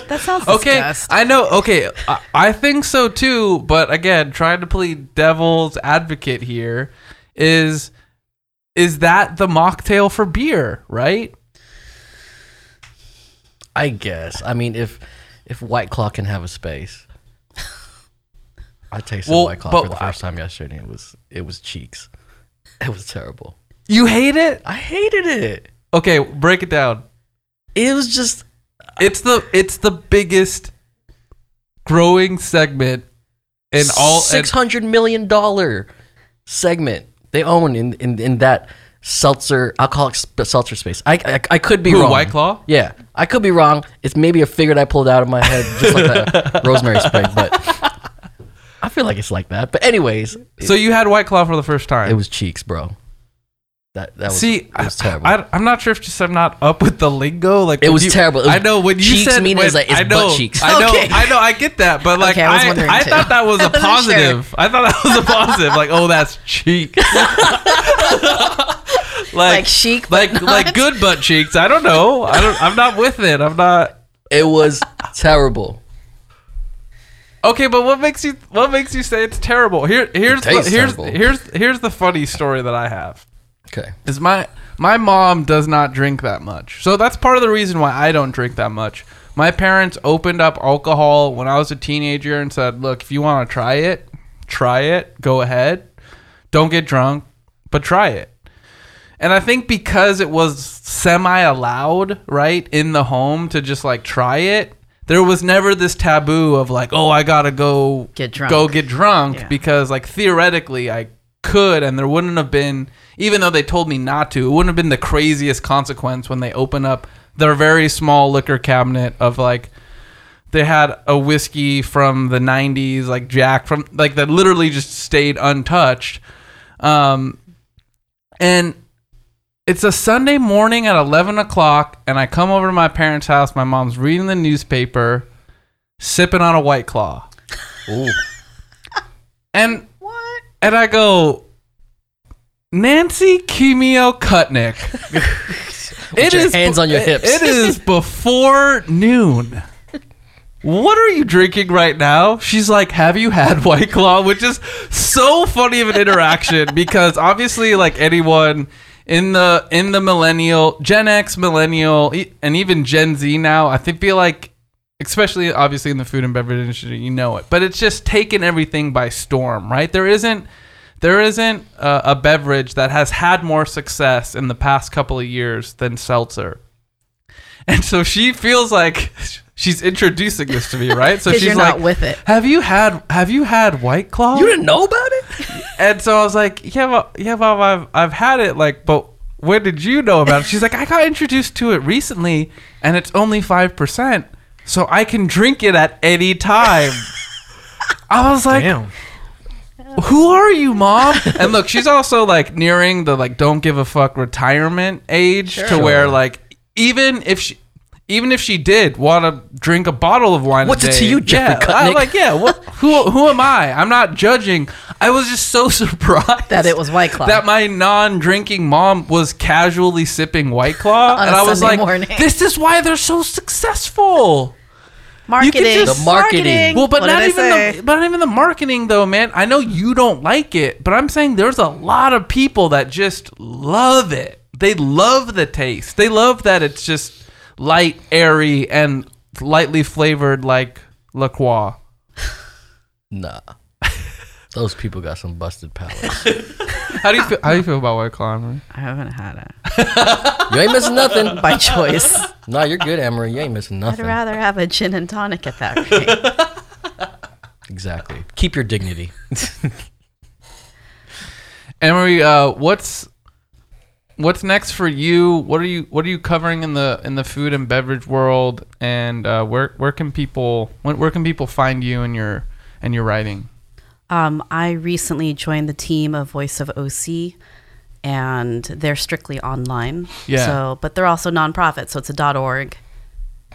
That sounds Okay, disgusting. I know. Okay, I, I think so too. But again, trying to play devil's advocate here is is that the mocktail for beer, right? I guess. I mean, if if White Claw can have a space, I tasted Well, White Claw but for the I- first time yesterday. and It was it was cheeks. <laughs> It was terrible. You hate it? I hated it. Okay, break it down. It was just It's the it's the biggest growing segment in all. six hundred million dollar segment they own in, in in that seltzer alcoholic sp- seltzer space. I I, I could be Who, wrong. White Claw? Yeah, I could be wrong. It's maybe a figure that I pulled out of my head, just like a <laughs> rosemary spray. But I feel like it's like that. But anyways, so you had White Claw for the first time. it was cheeks, bro. That that was See, it was terrible. I, am not sure if just I'm not up with the lingo. Like It when was you- terrible. It was I know when you cheeks said meaning when, is like- it's I know, butt cheeks. I know, Okay. I know, I get that, but like Okay, I was I, wondering I too. thought that was <laughs> a wasn't positive. I thought that was a positive. Like, oh, that's cheek. <laughs> <laughs> like, Like chic, but like like good butt cheeks. I don't know. I don't. I'm not with it. I'm not. it was terrible. Okay, but what makes you what makes you say it's terrible? Here, here's the, here's terrible. here's here's the funny story that I have. Okay. is my my mom does not drink that much. So that's part of the reason why I don't drink that much. My parents opened up alcohol when I was a teenager and said, "Look, if you want to try it, try it. Go ahead. Don't get drunk, but try it." And I think because it was semi allowed, right, in the home to just like try it, there was never this taboo of like, "Oh, I got to go Get drunk. Go get drunk Yeah. because like theoretically I could and there wouldn't have been even though they told me not to, it wouldn't have been the craziest consequence when they open up their very small liquor cabinet of like they had a whiskey from the 90s like Jack from like that literally just stayed untouched. Um and it's a Sunday morning at 11 o'clock, and I come over to my parents' house. My mom's reading the newspaper, sipping on a White Claw. Ooh. And what? And I go, Nancy Kimio Kutnick. <laughs> it your is hands on your hips. It is <laughs> before noon. What are you drinking right now? She's like, "Have you had White Claw?" Which is so funny of an interaction because obviously, like anyone in the in the millennial, Gen X, millennial, and even Gen Z now, I think feel like, especially obviously in the food and beverage industry, you know it, but it's just taken everything by storm, right? There isn't there isn't a, a beverage that has had more success in the past couple of years than seltzer. And so she feels like <laughs> she's introducing this to me, right? So <laughs> she's like, not with it. "Have you had Have you had White Claw?" You didn't know about it? And so I was like, "Yeah, well, yeah, well, I've I've had it. Like, but when did you know about it?" She's like, "I got introduced to it recently, and it's only five percent, so I can drink it at any time." <laughs> I was like, Damn. who are you, mom? and look, she's also like nearing the like don't give a fuck retirement age to where like even if she even if she did want to drink a bottle of wine, a What's it to you, Jeffrey yeah, I'm like, yeah, what, who who am I? I'm not judging. I was just so <laughs> surprised That it was White Claw. That my non-drinking mom was casually sipping White Claw, <laughs> and I was Sunday like, morning. this is why they're so successful. Marketing. The marketing. Well, but What not even say? the but not even the marketing though, man. I know you don't like it, but I'm saying there's a lot of people that just love it. They love the taste. They love that it's just light, airy, and lightly flavored like La Croix. <laughs> Nah. Those people got some busted palates. <laughs> How do you feel? How do you feel about White Claw? Emery? I haven't had it <laughs> You ain't missing nothing. by choice. Nah, you're good, Emery. You ain't missing nothing. I'd nothing. rather have a gin and tonic at that rate. Exactly. Keep your dignity. Emery, uh, what's what's next for you? What are you What are you covering in the in the food and beverage world? And uh, where where can people where, where can people find you and your and your writing? Um, I recently joined the team of Voice of OC, and they're strictly online. Yeah. So, but they're also nonprofit, so it's a dot .org.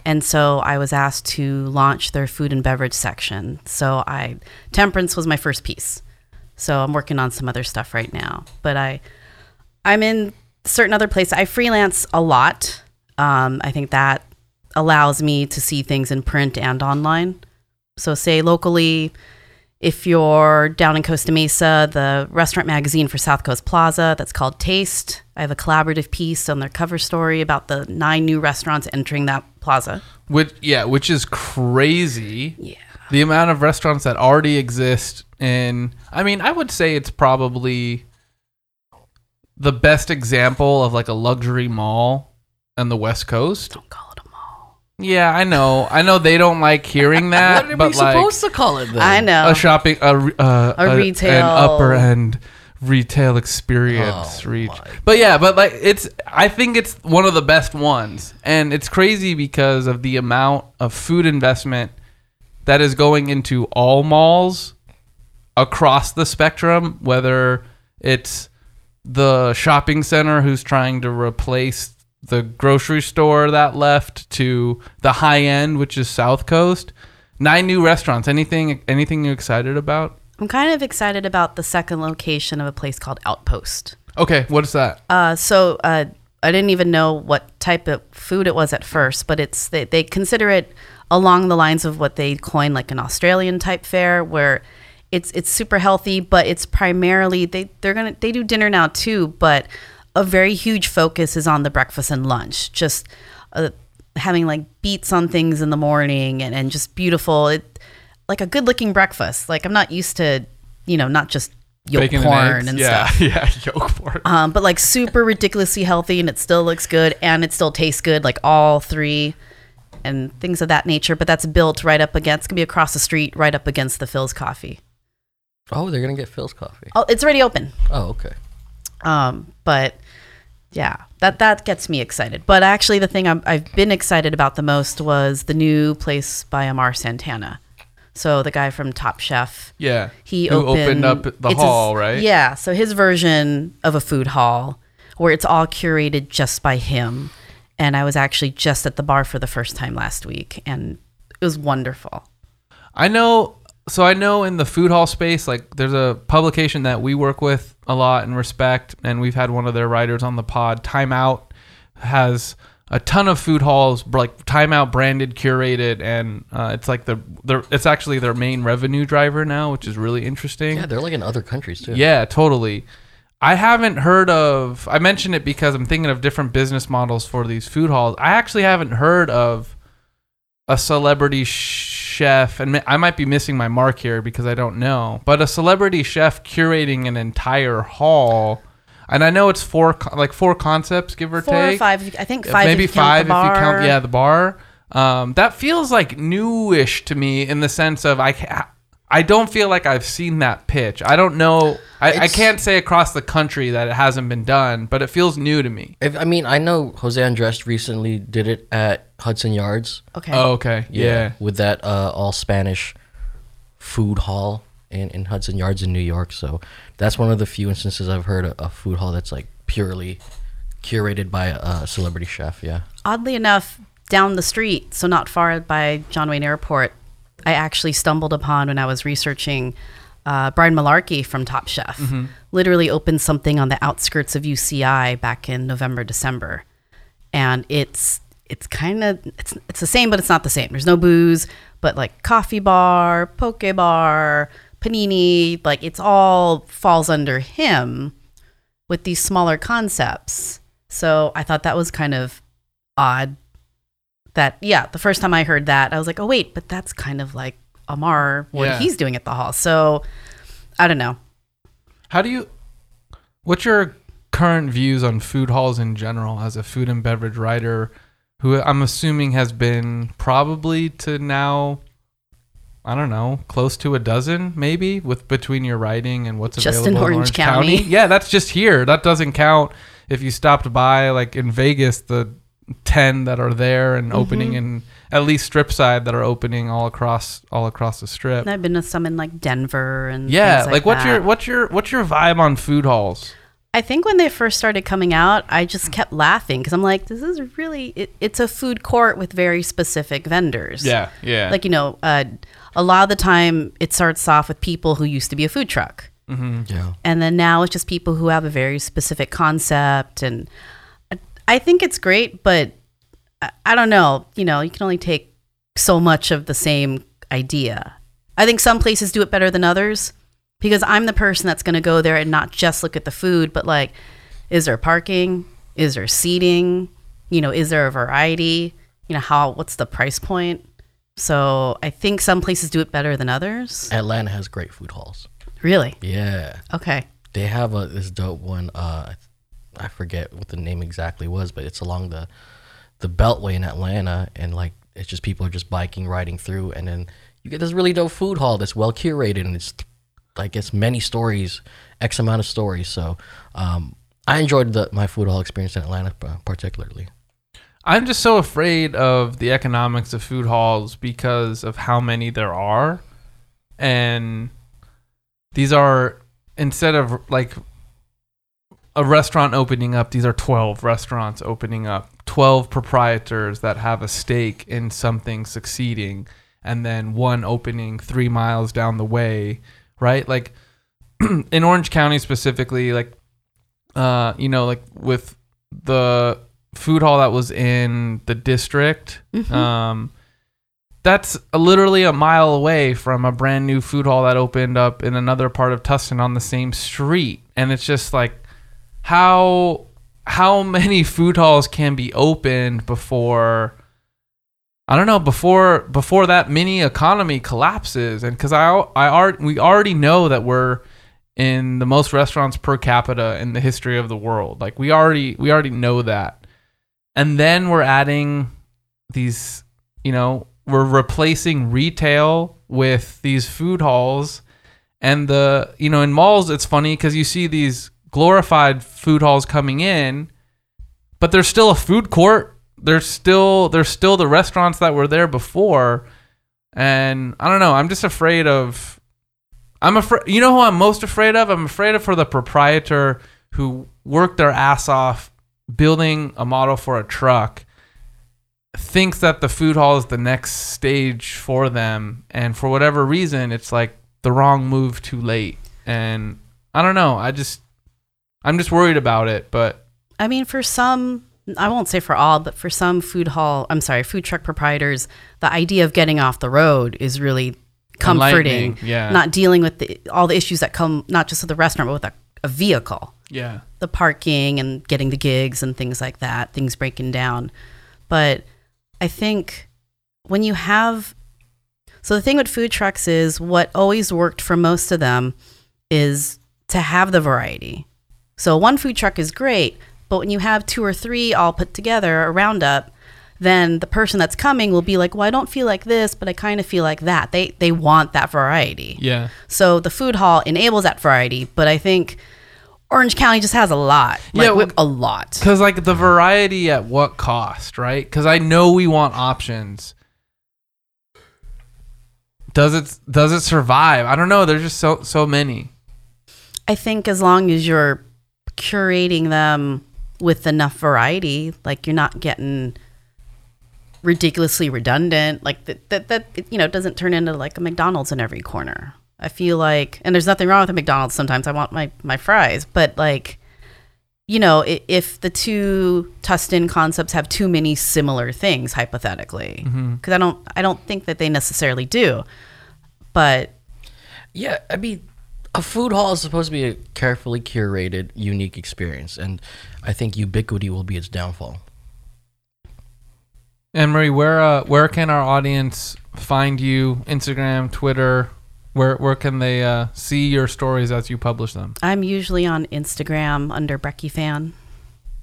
And so I was asked to launch their food and beverage section. So I temperance was my first piece. So I'm working on some other stuff right now. But I I'm in certain other places. I freelance a lot. Um, I think that allows me to see things in print and online. So, say locally, if you're down in Costa Mesa, the restaurant magazine for South Coast Plaza that's called Taste, I have a collaborative piece on their cover story about the nine new restaurants entering that plaza. Which yeah, which is crazy. Yeah. The amount of restaurants that already exist in I mean, I would say it's probably the best example of like a luxury mall on the West Coast. Don't call it a mall. Yeah, I know. I know they don't like hearing <laughs> that, what are but we like supposed to call it then? I know. a shopping a, re- uh, A an retail- upper end retail experience Oh, reach but yeah but like it's i think it's one of the best ones and it's crazy because of the amount of food investment that is going into all malls across the spectrum whether it's the shopping center who's trying to replace the grocery store that left to the high end which is south coast. Nine new restaurants. Anything anything you excited about? I'm kind of excited about the second location of a place called Outpost. okay what is that? Uh, so uh, I didn't even know what type of food it was at first, but it's they, they consider it along the lines of what they coin like an Australian type fare, where it's it's super healthy, but it's primarily they they're gonna they do dinner now too, but a very huge focus is on the breakfast and lunch, just uh, having like beets on things in the morning and, and just beautiful. It like a good looking breakfast. Like I'm not used to you know not just yolk Bacon porn eggs? and yeah stuff. <laughs> yeah yolk porn um, but like super ridiculously healthy and it still looks good and it still tastes good like all three and things of that nature but that's built right up against it's gonna be across the street right up against the Philz coffee Oh, they're gonna get Philz coffee. oh it's already open Oh, okay. um, but yeah that that gets me excited but actually the thing I'm, i've been excited about the most was the new place by amar santana so the guy from top chef yeah he who opened, opened, up the it's hall his- right Yeah, so his version of a food hall where it's all curated just by him. And I was actually just at the bar for the first time last week and it was wonderful. I know. So I know in the food hall space, like there's a publication that we work with a lot and respect, and we've had one of their writers on the pod. Timeout has a ton of food halls, like Timeout branded, curated, and uh, it's like the, the it's actually their main revenue driver now, which is really interesting. Yeah, they're like in other countries too. Yeah, totally. I haven't heard of. I mentioned it because I'm thinking of different business models for these food halls. I actually haven't heard of a celebrity chef, and I might be missing my mark here because I don't know. But a celebrity chef curating an entire hall, and I know it's four, like four concepts, give or Four take. or five, I think five. maybe if you count five if you count yeah the bar um, that feels like newish to me in the sense of i i don't feel like i've seen that pitch i don't know I, I can't say across the country that it hasn't been done but it feels new to me If, I mean, I know Jose Andres recently did it at Hudson Yards. Okay. oh okay yeah, With that uh, all Spanish food hall in, in Hudson Yards in New York. So that's one of the few instances I've heard a, a food hall that's like purely curated by a, a celebrity chef. Yeah. Oddly enough, down the street, so not far by John Wayne Airport, I actually stumbled upon when I was researching uh, Brian Malarkey from Top Chef. Mm-hmm. Literally opened something on the outskirts of UCI back in November, December, and it's it's kind of it's it's the same, but it's not the same. There's no booze, but like coffee bar, poke bar, panini, like it's all falls under him with these smaller concepts. So I thought that was kind of odd. That yeah, the first time I heard that, I was like, oh wait, but that's kind of like Amar what Yeah. he's doing at the hall. So I don't know. how do you what's your current views on food halls in general as a food and beverage writer who i'm assuming has been probably to now I don't know, close to a dozen, maybe, with between your writing and what's Just in available Orange County? Yeah, that's just here. That doesn't count if you stopped by, like in Vegas, the ten that are there and opening Mm-hmm. in at least strip side that are opening all across all across the strip. And I've been to some in like Denver and Yeah, things like, what's your what's your what's your vibe on food halls? I think when they first started coming out, I just kept laughing because I'm like, this is really it, it's a food court with very specific vendors. Yeah, yeah. Like you know, uh, a lot of the time it starts off with people who used to be a food truck. Yeah. and then now it's just people who have a very specific concept and I- think it's great but I, I don't know. You know, you can only take so much of the same idea. I think some places do it better than others because I'm the person that's going to go there and not just look at the food, but like, is there parking? Is there seating? You know, is there a variety? You know, how, what's the price point? So I think some places do it better than others. Atlanta has great food halls. Really? Yeah. Okay. They have a this dope one. Uh, I forget what the name exactly was, but it's along the the Beltway in Atlanta, and like it's just people are just biking, riding through, and then you get this really dope food hall that's well curated, and it's like it's many stories, x amount of stories. So um, I enjoyed the my food hall experience in Atlanta particularly. I'm just so afraid of the economics of food halls because of how many there are. And these are instead of like a restaurant opening up, these are 12 restaurants opening up, 12 proprietors that have a stake in something succeeding, and then one opening three miles down the way, right? Like <clears throat> in Orange County specifically, like, uh, you know, like with the food hall that was in the district, um, that's literally a mile away from a brand new food hall that opened up in another part of Tustin on the same street. And it's just like how how many food halls can be opened before I don't know before before that mini economy collapses and cuz I I are we already know that we're in the most restaurants per capita in the history of the world. Like we already we already know that. And then we're adding these, you know, we're replacing retail with these food halls and the you know in malls it's funny cuz you see these glorified food halls coming in but there's still a food court. There's still there's still the restaurants that were there before. And i don't know i'm just afraid of i'm afraid you know who i'm most afraid of? I'm afraid of for the proprietor who worked their ass off building a model for a truck thinks that the food hall is the next stage for them and for whatever reason it's like the wrong move too late. And i don't know i just i'm just worried about it but I mean, for some, I won't say for all, but for some food hall, I'm sorry, food truck proprietors, the idea of getting off the road is really comforting. Yeah. Not dealing with the, all the issues that come, not just with the restaurant, but with a, a vehicle. yeah The parking and getting the gigs and things like that, things breaking down. But I think when you have, so the thing with food trucks is what always worked for most of them is to have the variety. So one food truck is great, but when you have two or three all put together, a roundup, then the person that's coming will be like, "Well, I don't feel like this, but I kind of feel like that." They they want that variety. yeah So the food hall enables that variety, but I think Orange County just has a lot. Like, Yeah, well- a lot. because like the variety at what cost right because i know we want options does it does it survive i don't know there's just so so many I think as long as you're curating them with enough variety, like you're not getting ridiculously redundant, like that that that you know doesn't turn into like a McDonald's in every corner. I feel like, and there's nothing wrong with a McDonald's. Sometimes I want my my fries, but like, you know, if the two Tustin concepts have too many similar things, hypothetically, mm-hmm. because I don't I don't think that they necessarily do, but Yeah, I mean, a food hall is supposed to be a carefully curated, unique experience, and I think ubiquity will be its downfall. Anne Marie, where uh, where can our audience find you? Instagram, Twitter. Where where can they uh, see your stories as you publish them? I'm usually on Instagram under Brekkie Fan.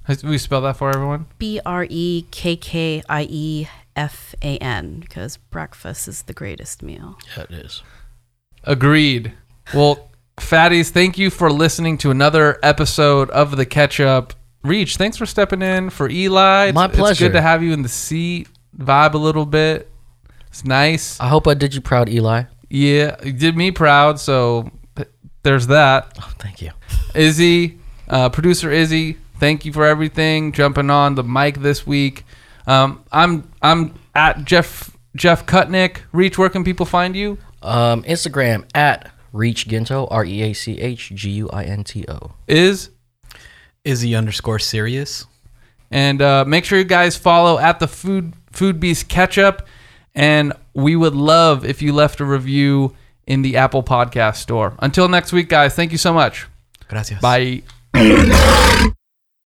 Has, we spell that for everyone. B R E K K I E F A N because breakfast is the greatest meal. Yeah, it is. Agreed. Well, fatties, thank you for listening to another episode of the Catch Up. Reach, thanks for stepping in for Elie. It's- My It's pleasure. good to have you in the seat. Vibe a little bit. It's nice. I hope I did you proud, Elie. Yeah, you did me proud. So there's that. Oh, thank you. Izzy, uh, producer Izzy, thank you for everything. Jumping on the mic this week. Um, I'm I'm at Jeff Jeff Kutnick. Reach, where can people find you? Um, Instagram at Reach Guinto, R E A C H G U I N T O. Is Izzy underscore serious. And uh, make sure you guys follow at the Food Food Beast Katchup. And we would love if you left a review in the Apple Podcast Store. Until next week, guys. Thank you so much. Gracias. Bye. <laughs>